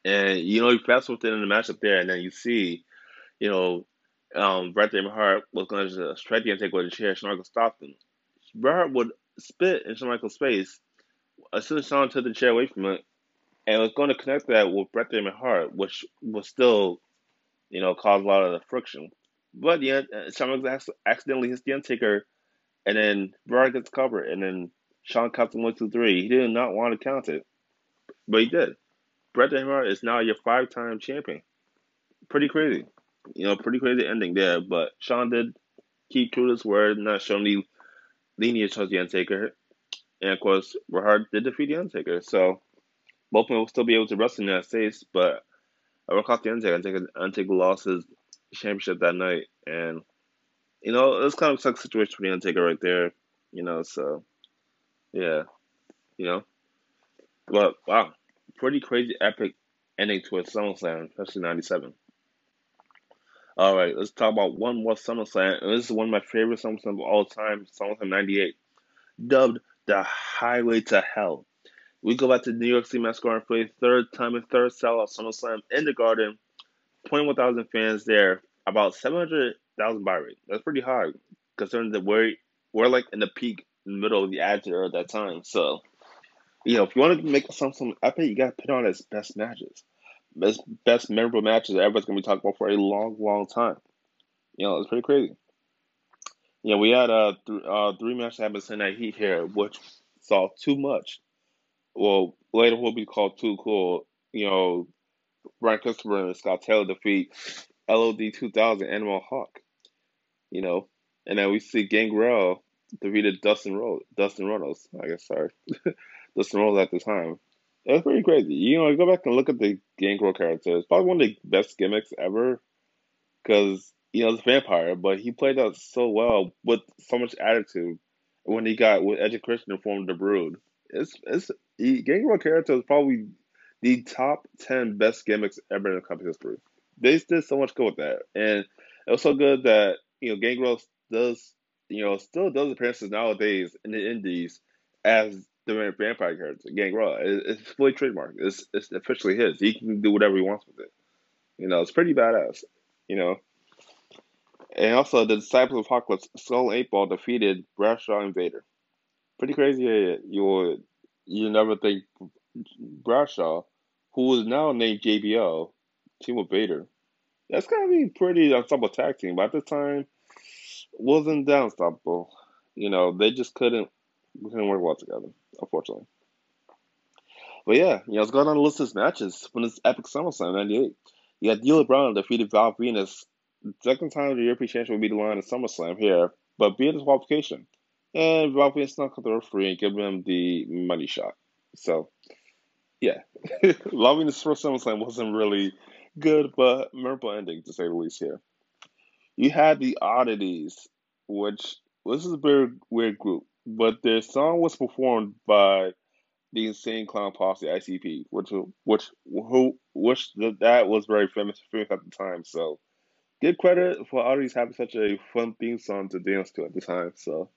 And you know, you fast forward in the matchup there, and then you see, you know, um, Bret Damon Hart was going to strike the Undertaker with a chair. Michaels stopped him. Bret would spit in Shawn Michaels' face as soon as Shawn took the chair away from it, and was going to connect that with Bret Damon Hart, which was still, you know, cause a lot of the friction. But the uh, Shawn accidentally hits the Undertaker, and then Bret gets covered, and then Shawn counts one, two, three. He did not want to count it, but he did. Bret Damon Hart is now your five-time champion. Pretty crazy, you know, pretty crazy ending there. But Shawn did keep true to his word, not showing the lineage towards the Undertaker. And of course, Hart did defeat the Undertaker. So both men will still be able to wrestle in the United States, but I recall the Undertaker. Undertaker, Undertaker lost his championship that night, and you know it was kind of a suck situation for the Undertaker right there. You know, so yeah, you know, but wow, pretty crazy epic ending to a SummerSlam, especially '97. All right, let's talk about one more SummerSlam. And this is one of my favorite SummerSlam of all time, SummerSlam '98, dubbed the highway to hell. We go back to New York City Madison Square for a third time and third sellout SummerSlam in the Garden. 21,000 fans there, about 700,000 buy rate. That's pretty high considering that we're, we're like in the peak, in the middle of the Era at that time. So, you know, if you want to make something epic, you got to put on its best matches. Best, best memorable matches that everyone's going to be talking about for a long, long time. You know, it's pretty crazy. Yeah, we had uh, th- uh three matches happen tonight Heat here, which saw too much. Well, later will be called too cool. You know, Brian Christopher and Scott Taylor defeat LOD 2000 Animal Hawk. You know, and then we see Gangrel defeated Dustin Rhodes. Dustin Runnels, I guess. Sorry, [laughs] Dustin Rhodes at the time. It was pretty crazy. You know, go back and look at the Gangrel character. It's probably one of the best gimmicks ever because you know it's a vampire, but he played out so well with so much attitude when he got with Edge Christian and formed the Brood. It's it's he, Gangrel character is probably the top ten best gimmicks ever in the company history. They did so much good with that, and it was so good that you know Gangrel does you know still does appearances nowadays in the Indies as the vampire character Gangrel. It's fully trademarked. It's it's officially his. He can do whatever he wants with it. You know, it's pretty badass. You know. And also, the Disciples of Apocalypse, Skull 8 Ball defeated Bradshaw and Vader. Pretty crazy. You would you never think Bradshaw, who is now named JBL, team with Vader. That's gonna be pretty unstoppable tag team. But at the time, wasn't unstoppable. You know, they just couldn't couldn't work well together, unfortunately. But yeah, you know, let's go down the list of matches from this epic SummerSlam '98. You got D'Lo Brown defeated Val Venis. Second time the European champion will be the line in SummerSlam here, but via disqualification. And Val Venis snuck the referee and gave him the money shot. So, yeah. [laughs] Val Venis' first SummerSlam wasn't really good, but memorable ending, to say the least here. You had the Oddities, which this is a very weird group, but their song was performed by the Insane Clown Posse ICP, which which who which that was very famous, famous at the time. So, give credit for Oddities having such a fun theme song to dance to at the time. So,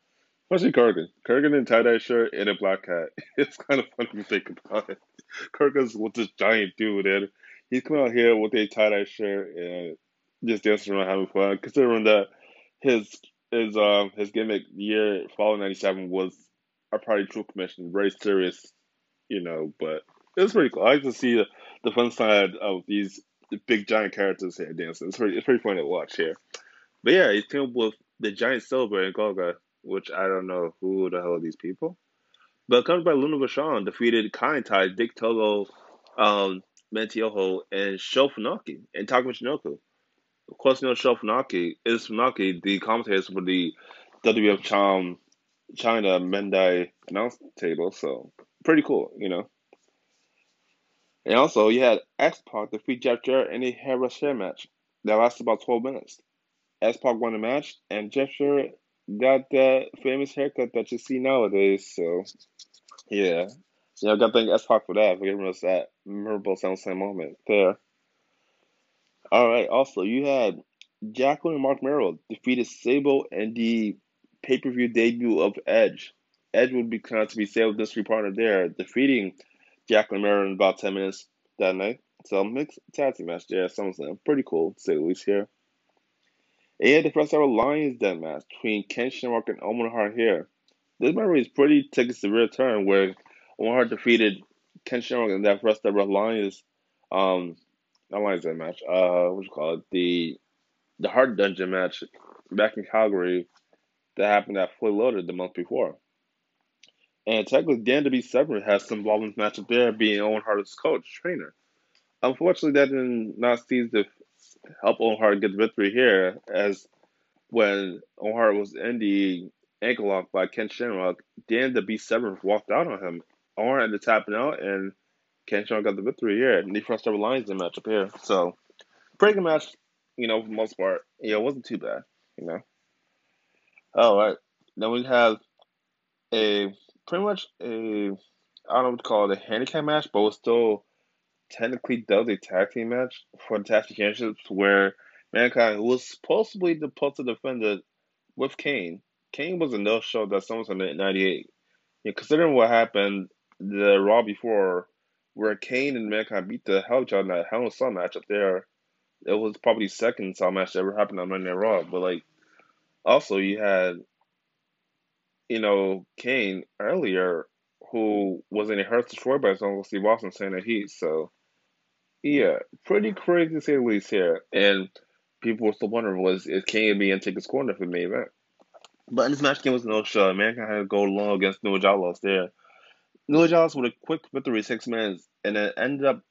especially Kurrgan, Kurrgan in tie dye shirt and a black hat. [laughs] It's kind of funny to think about it. Kurrgan's with this giant dude, and he's coming out here with a tie dye shirt and just dancing around having fun. Considering that his his um his gimmick year following '97 was a party true commission, very serious you know, but it was pretty cool. I like to see the, the fun side of these big giant characters here dancing. It's pretty, it's pretty fun to watch here. But yeah, he's teamed with the giant Silva and Golga, which I don't know who the hell are these people. But comes by Luna Vachon defeated Kaientai, Dick Togo, um, Men's Teioh, and Sho Funaki and Taka Michinoku. Of course, you know Sho Funaki is Funaki, the commentators for the WWF Cham China Mendai announce table, so pretty cool, you know. And also, you had X Pac defeat Jeff Jarrett in a hair share match that lasted about 12 minutes. X Pac won the match, and Jeff Jarrett got that famous haircut that you see nowadays. So, yeah. You know, got to thank Pac for that, for giving us that memorable SummerSlam moment there. All right, also, you had Jacqueline and Marc Mero defeated Sable in the pay per view debut of Edge. Edge would be kind of to be Sable's mystery partner there, defeating Jacqueline Mero in about 10 minutes that night. So, mixed tag team match there, SummerSlam. Pretty cool, to say the least here. And the first ever Lions Den match between Ken Shamrock and Owen Hart here. This match is pretty took a severe turn where Owen Hart defeated Ken Shamrock in that first ever Lions, um, not Lions Den match, uh, what you call it, the the Hart Dungeon match back in Calgary that happened at Fully Loaded the month before. And technically, Dan the Beast Severn has some involvement match up there, being Owen Hart's coach, trainer. Unfortunately, that did not seem to help Owen get the victory here, as when Owen was in the ankle lock by Ken Shamrock, Dan the Beast Severn walked out on him. Owen ended up tapping out, and Ken Shamrock got the victory here. And the first ever Lions Den matchup here. So, pretty good match, you know, for the most part. Yeah, it wasn't too bad, you know. All right. Then we have a pretty much a I don't know what to call it a handicap match, but it was still technically does a tag team match for the tag team championships where Mankind was supposedly supposed to defend it with Kane. Kane was a no show that SummerSlam in '98. You know, considering what happened the Raw before, where Kane and Mankind beat the hell out of that Hell in a Cell match up there, it was probably second Cell match that ever happened on Monday Night Raw. But like, also you had you know, Kane earlier, who was in a Hurts destroyed by his uncle Steve Austin saying that he so yeah, pretty crazy to say the least here. And people were still wondering was is Kane being his corner for main event. But in this match game was no show. Man had to go long against New Age Outlaws there. New Age Outlaws with a quick victory, six minutes, and then ended up,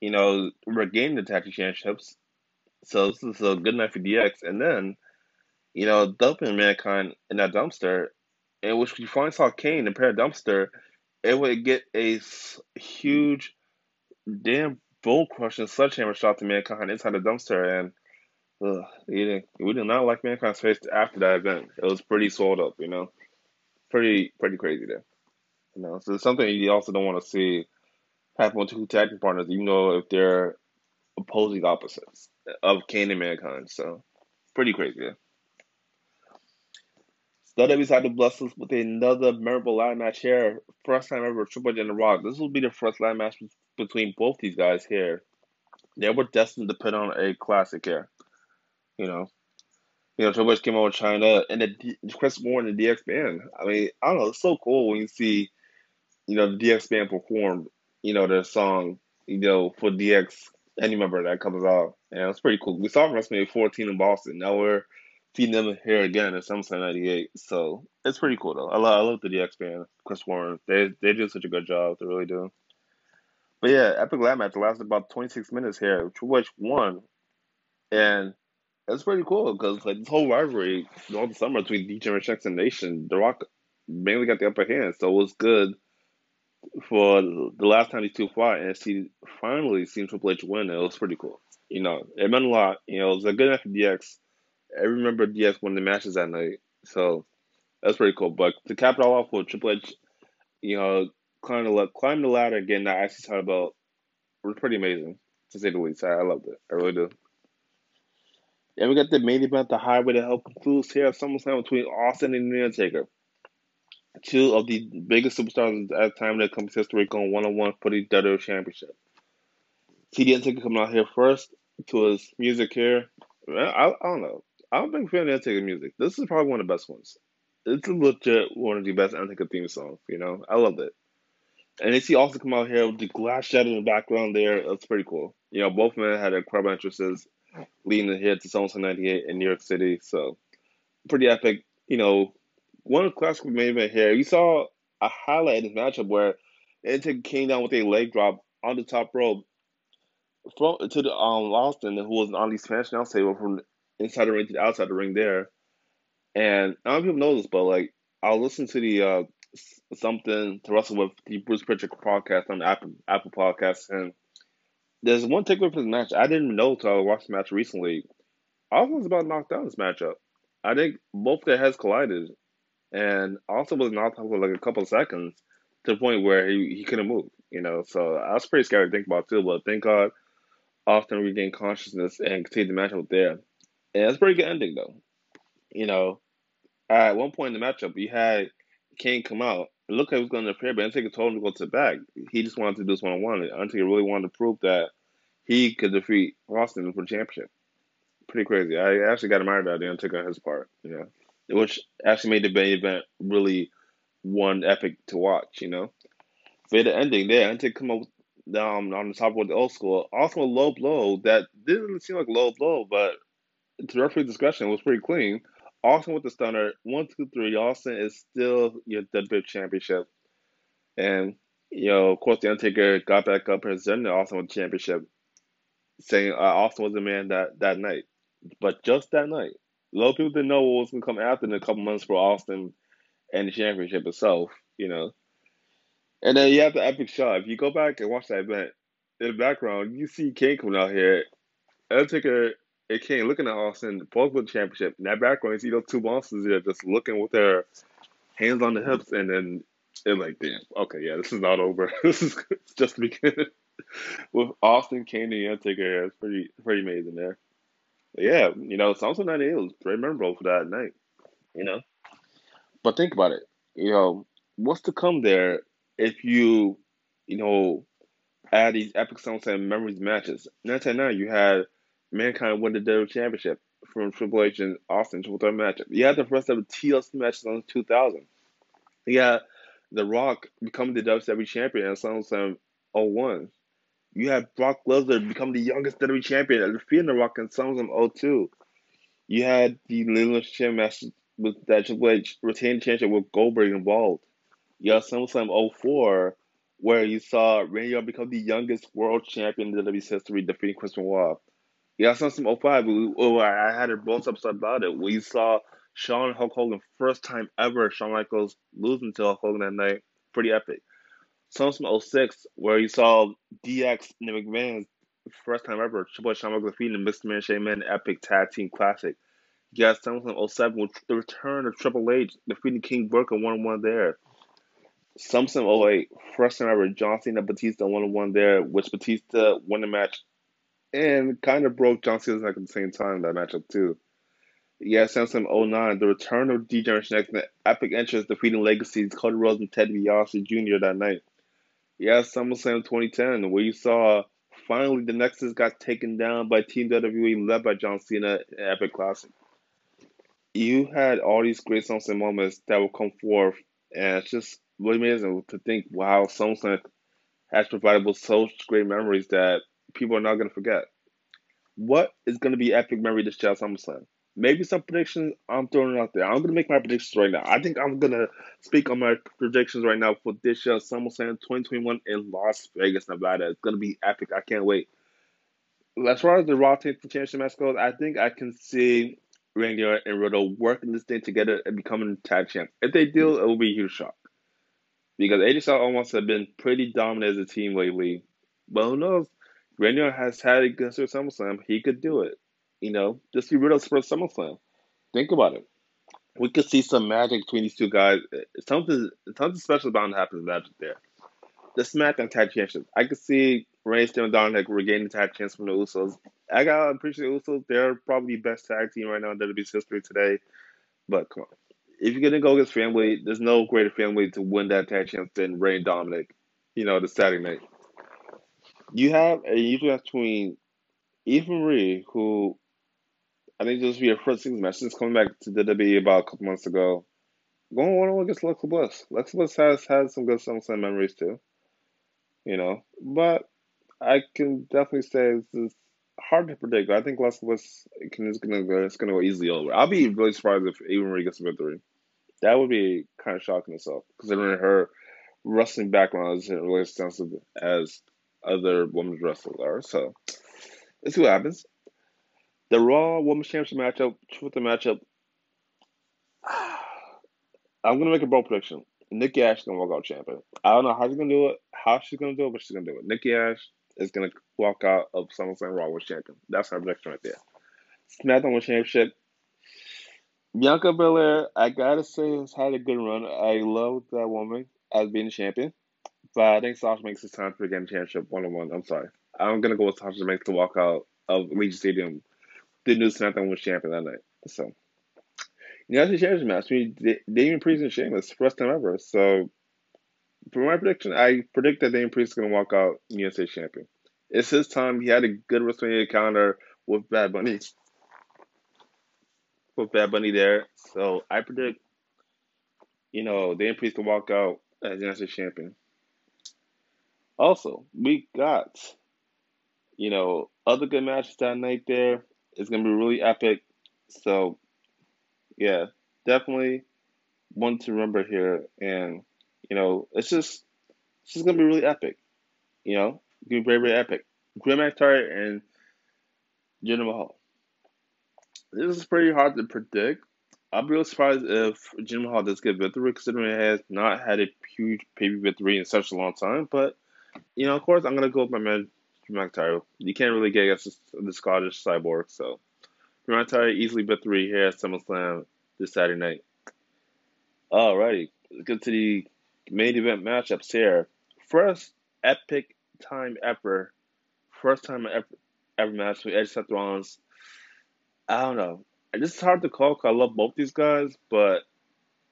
you know, regaining the tag championships. So this is a good night for DX. And then, you know, dumping Mankind in that dumpster in which we finally saw Kane in a Pair of Dumpster, it would get a huge, damn bull crushing sledgehammer shot to Mankind inside the dumpster. And Ugh, didn't we did not like Mankind's face after that event. It was pretty sold up, you know, pretty pretty crazy there. You know, so it's something you also don't want to see happen with two tag team partners, even though if they're opposing opposites of Kane and Mankind. So pretty crazy. Yeah. WWE's had to bless us with another memorable ladder match here. First time ever, Triple H and The Rock. This will be the first ladder match between both these guys here. They were destined to put on a classic here. You know, you know, Triple H came out with Chyna and the Chris Moore and the DX band. I mean, I don't know, it's so cool when you see, you know, the DX band perform, you know, their song, you know, for DX, any member that comes out. And it's pretty cool. We saw WrestleMania 14 in Boston. Now we're seeing them here again at SummerSlam 98. So it's pretty cool, though. I love, I love the DX band, Chris Warren. They, they do such a good job. They really do. But yeah, Epic Lab match lasted about 26 minutes here. Triple H won. And that's pretty cool because like this whole rivalry all the summer between D-Generation and Nation, The Rock mainly got the upper hand, so it was good for the last time these two fought and see finally seen Triple H win. It was pretty cool. You know, it meant a lot. You know, it was a good night for DX. I remember DX winning the matches that night, so that's pretty cool. But to cap it all off with Triple H, you know, climb the climb the ladder, getting that IC title belt was pretty amazing to say the least. I, I loved it. I really do. And we got the main event, the highway to hell concludes here at SummerSlam between Austin and The Undertaker. Two of the biggest superstars at the time the company's history going one on one for the WWE Championship. The Undertaker coming out here first to his music here. I, I don't know. I'm a big fan of Undertaker music. This is probably one of the best ones. It's legit one of the best Undertaker theme songs, you know? I loved it. And they see Austin come out here with the glass shutter in the background there. It's pretty cool. You know, both men had their incredible entrances leading hit to SummerSlam 98 in New York City. So pretty epic. You know, one of the classic main event here. You saw a highlight in this matchup where it came down with a leg drop on the top rope from to the um Austin, who was on the Spanish announce table from inside the ring to the outside the ring there. And I don't know if people know this, but like I'll listen to the uh something to wrestle with the Bruce Prichard podcast on Apple Apple Podcast, and there's one takeaway from the match I didn't know until I watched the match recently. Austin was about knocked down this matchup. I think both their heads collided, and Austin was knocked out for like a couple of seconds to the point where he, he couldn't move. You know, so I was pretty scared to think about too. But thank God, Austin regained consciousness and continued the matchup there. And it's a pretty good ending though. You know, at one point in the matchup, you had Kane come out. Like he was going to appear, but Undertaker told him to go to the back. He just wanted to do this one on one. Undertaker really wanted to prove that he could defeat Austin for the championship. Pretty crazy. I actually got admired by the Undertaker on his part, you know, which actually made the main event really one epic to watch, you know. For the ending there, Undertaker come up um, on the top of the old school. Also a low blow that didn't seem like a low blow, but to referee discretion was pretty clean. Austin with the stunner, one, two, three. Austin is still your WWE championship. And, you know, of course, The Undertaker got back up, and presented Austin with the championship, saying uh, Austin was the man that, that night. But just that night, a lot of people didn't know what was going to come after in a couple months for Austin and the championship itself, you know. And then you have the epic shot. If you go back and watch that event, in the background, you see Kane coming out here. Undertaker it came looking at Austin, both with the championship. In that background, you see those two monsters there just looking with their hands on the hips, and then it's like, damn, okay, yeah, this is not over. [laughs] this is just the beginning. [laughs] with Austin, Kane, and Undertaker, it's pretty pretty amazing there. But yeah, you know, SummerSlam 98 was very memorable for that night, you know. But think about it, you know, what's to come there if you, you know, add these epic SummerSlam memories matches. 1999, you had Mankind won the WWE Championship from Triple H and Austin Triple Threat matchup. You had the first ever TLC matches on 2000. You had The Rock become the WWE Champion at SummerSlam 01. You had Brock Lesnar become the youngest WWE Champion at defeating The Rock in SummerSlam 02. You had the Championship match with that Triple H retained championship with Goldberg involved. You had SummerSlam 04 where you saw Randy Orton become the youngest world champion in WWE's history, defeating Chris Benoit. Yeah, saw some 05. Oh, I had it both upset about it. We saw Shawn Hulk Hogan first time ever. Shawn Michaels losing to Hulk Hogan that night. Pretty epic. Some 06 where you saw DX and the McMahon first time ever, Triple H Shawn Michaels defeating the Mixed Man Shane Man Epic Tag Team Classic. You got SummerSlam 07 with the return of Triple H defeating King Booker 1 1 there. SummerSlam 08, first time ever, John Cena Batista 1 1 there, which Batista won the match and kind of broke John Cena's neck at the same time, that matchup too. Yeah, SummerSlam 09, the return of D-Generation X, the epic entrance defeating Legacies, Cody Rhodes and Ted DiBiase Jr. that night. Yeah, SummerSlam 2010, where you saw finally the Nexus got taken down by Team WWE led by John Cena in Epic Classic. You had all these great SummerSlam moments that will come forth, and it's just really amazing to think, wow, SummerSlam has provided such great memories that people are not going to forget. What is going to be epic memory this year SummerSlam? maybe some predictions I'm throwing out there. I'm gonna make my predictions right now. I think I'm gonna speak on my predictions right now for this year SummerSlam 2021 in Las Vegas, Nevada. It's gonna be epic. I can't wait. As far as the Raw Team Championship match goes, I think I can see Randy and Riddle working this thing together and becoming tag champs. If they do, it will be a huge shock. Because AJ Styles Omos have been pretty dominant as a team lately. But who knows? Randy has had a good SummerSlam. He could do it. You know, just be rid of Spurs SummerSlam. Think about it. We could see some magic between these two guys. Something, something special about to happen magic there. The SmackDown Tag Championship. I could see Reigns and Dominik regaining tag chance from the Usos. I gotta appreciate the Usos. They're probably the best tag team right now in WWE's history today. But come on. If you're gonna go against family, there's no greater family to win that tag chance than Rey Dominik, you know, the Saturday night. You have a usually between Eva Marie, who I think this will be her first six match since coming back to WWE about a couple months ago. Going one on one against Alexa Bliss. Alexa Bliss has had some good SummerSlam memories too. You know, but I can definitely say this is hard to predict. I think Alexa Bliss can, is gonna go, it's gonna go easily over. I'll be really surprised if Eva Marie gets a victory. That would be kind of shocking itself, considering her wrestling background isn't really extensive as other women's wrestlers are. So let's see what happens. The Raw Women's Championship matchup, with the matchup, [sighs] I'm gonna make a bold prediction. Nikki Ash is gonna walk out champion. I don't know how she's gonna do it, how she's gonna do it, but she's gonna do it. Nikki Ash is gonna walk out of SummerSlam Raw Women's Champion. That's her prediction right there. SmackDown Women's Championship. Bianca Belair, I gotta say, has had a good run. I love that woman as being a champion, but I think Sasha Banks it time for the game championship one on one. I'm sorry, I'm gonna go with Sasha Banks the walk out of Allegiant Stadium the new SmackDown was champion that night. So, a championship match. We Damian Priest and Sheamus, first time ever. So, for my prediction, I predict that Damian Priest is to walk out USA champion. It's his time. He had a good WrestleMania calendar with Bad Bunny. With Bad Bunny there. So, I predict, you know, Damian Priest to walk out as USA champion. Also, we got, you know, other good matches that night there. It's gonna be really epic. So, yeah, definitely one to remember here. And you know, it's just it's just gonna be really epic. You know, it's gonna be very very epic. Drew McIntyre and Jinder Mahal. This is pretty hard to predict. I'll be really surprised if Jinder Mahal does get victory, considering he has not had a huge pay victory in such a long time. But you know, of course, I'm gonna go with my man McIntyre. You can't really get against the Scottish cyborg, so McIntyre easily beat three here at SummerSlam this Saturday night. Alrighty, let's get to the main event matchups here. First epic time ever, first time ever, ever match with Edge Seth Rollins. I don't know. This is hard to call because I love both these guys, but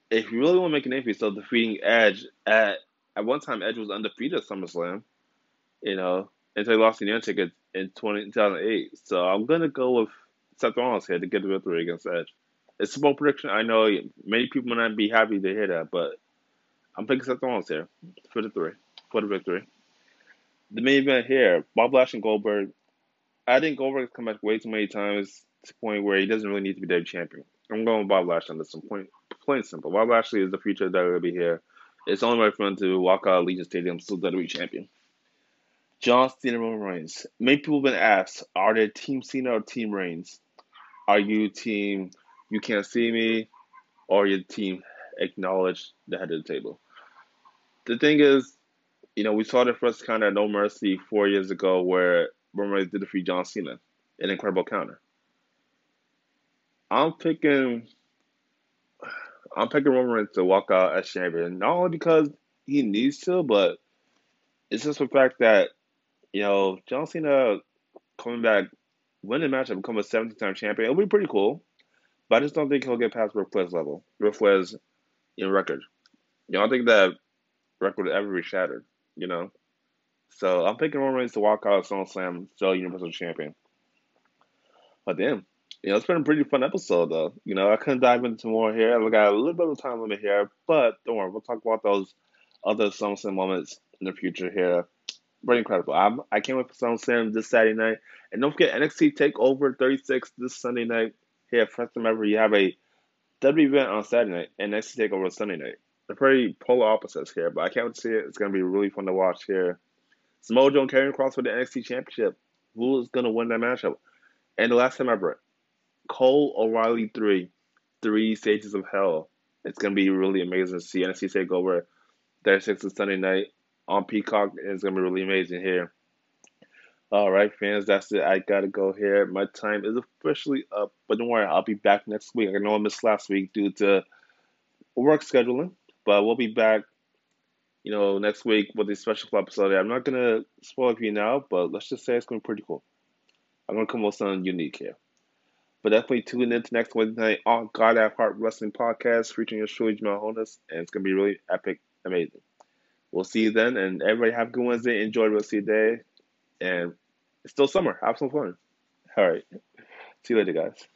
if you really want to make an name for yourself, defeating Edge at at one time Edge was undefeated at SummerSlam. You know, until he lost the Union ticket in 20, 2008. So I'm going to go with Seth Rollins here to get the victory against Edge. It's a bold prediction. I know many people might not be happy to hear that, but I'm picking Seth Rollins here for the three, for the victory. The main event here, Bob Lashley and Goldberg. I think Goldberg has come back way too many times to the point where he doesn't really need to be the champion. I'm going with Bob Lashley on this one. Point, plain simple. Bob Lashley is the future of WWE here. It's only right for him to walk out of Allegiant Stadium still WWE champion. John Cena Roman Reigns. Many people have been asked, are they Team Cena or Team Reigns? Are you Team You Can't See Me or your team Acknowledge the head of the table? The thing is, you know, we saw the first counter at No Mercy four years ago where Roman Reigns did defeat John Cena. An incredible counter. I'm picking I'm picking Roman Reigns to walk out as champion, not only because he needs to, but it's just the fact that, you know, John Cena coming back, winning the match and become a 17 time champion, it'll be pretty cool. But I just don't think he'll get past Ric Flair's level. Ric Flair's in record. You know, I think that record would ever be shattered, you know? So I'm picking Roman Reigns to walk out of SummerSlam, still Universal Champion. But then, you know, it's been a pretty fun episode, though. You know, I couldn't dive into more here. I got a little bit of time limit here, but don't worry, we'll talk about those other SummerSlam moments in the future here. Pretty incredible. I'm, I can't wait for SummerSlam this Saturday night. And don't forget, NXT TakeOver 36 this Sunday night here First Ever. You have a W event on Saturday night and NXT TakeOver Sunday night. They're pretty polar opposites here, but I can't wait to see it. It's going to be really fun to watch here. Samoa Joe and Karrion Kross for the NXT Championship. Who is going to win that matchup? And the last time I ever, Cole O'Reilly 3, Three Stages of Hell. It's going to be really amazing to see NXT TakeOver 36 is Sunday night on Peacock. It's going to be really amazing here. All right, fans, that's it. I got to go here. My time is officially up, but don't worry, I'll be back next week. I know I missed last week due to work scheduling, but we'll be back you know, next week with a special episode. I'm not gonna spoil it for you now, but let's just say it's gonna be pretty cool. I'm gonna come with something unique here. But definitely tune in to next Wednesday night on God Have Heart Wrestling Podcast featuring Jamel Holness, and it's gonna be really epic, amazing. We'll see you then, and everybody have a good Wednesday. Enjoy the rest of your day, and it's still summer. Have some fun. All right. See you later, guys.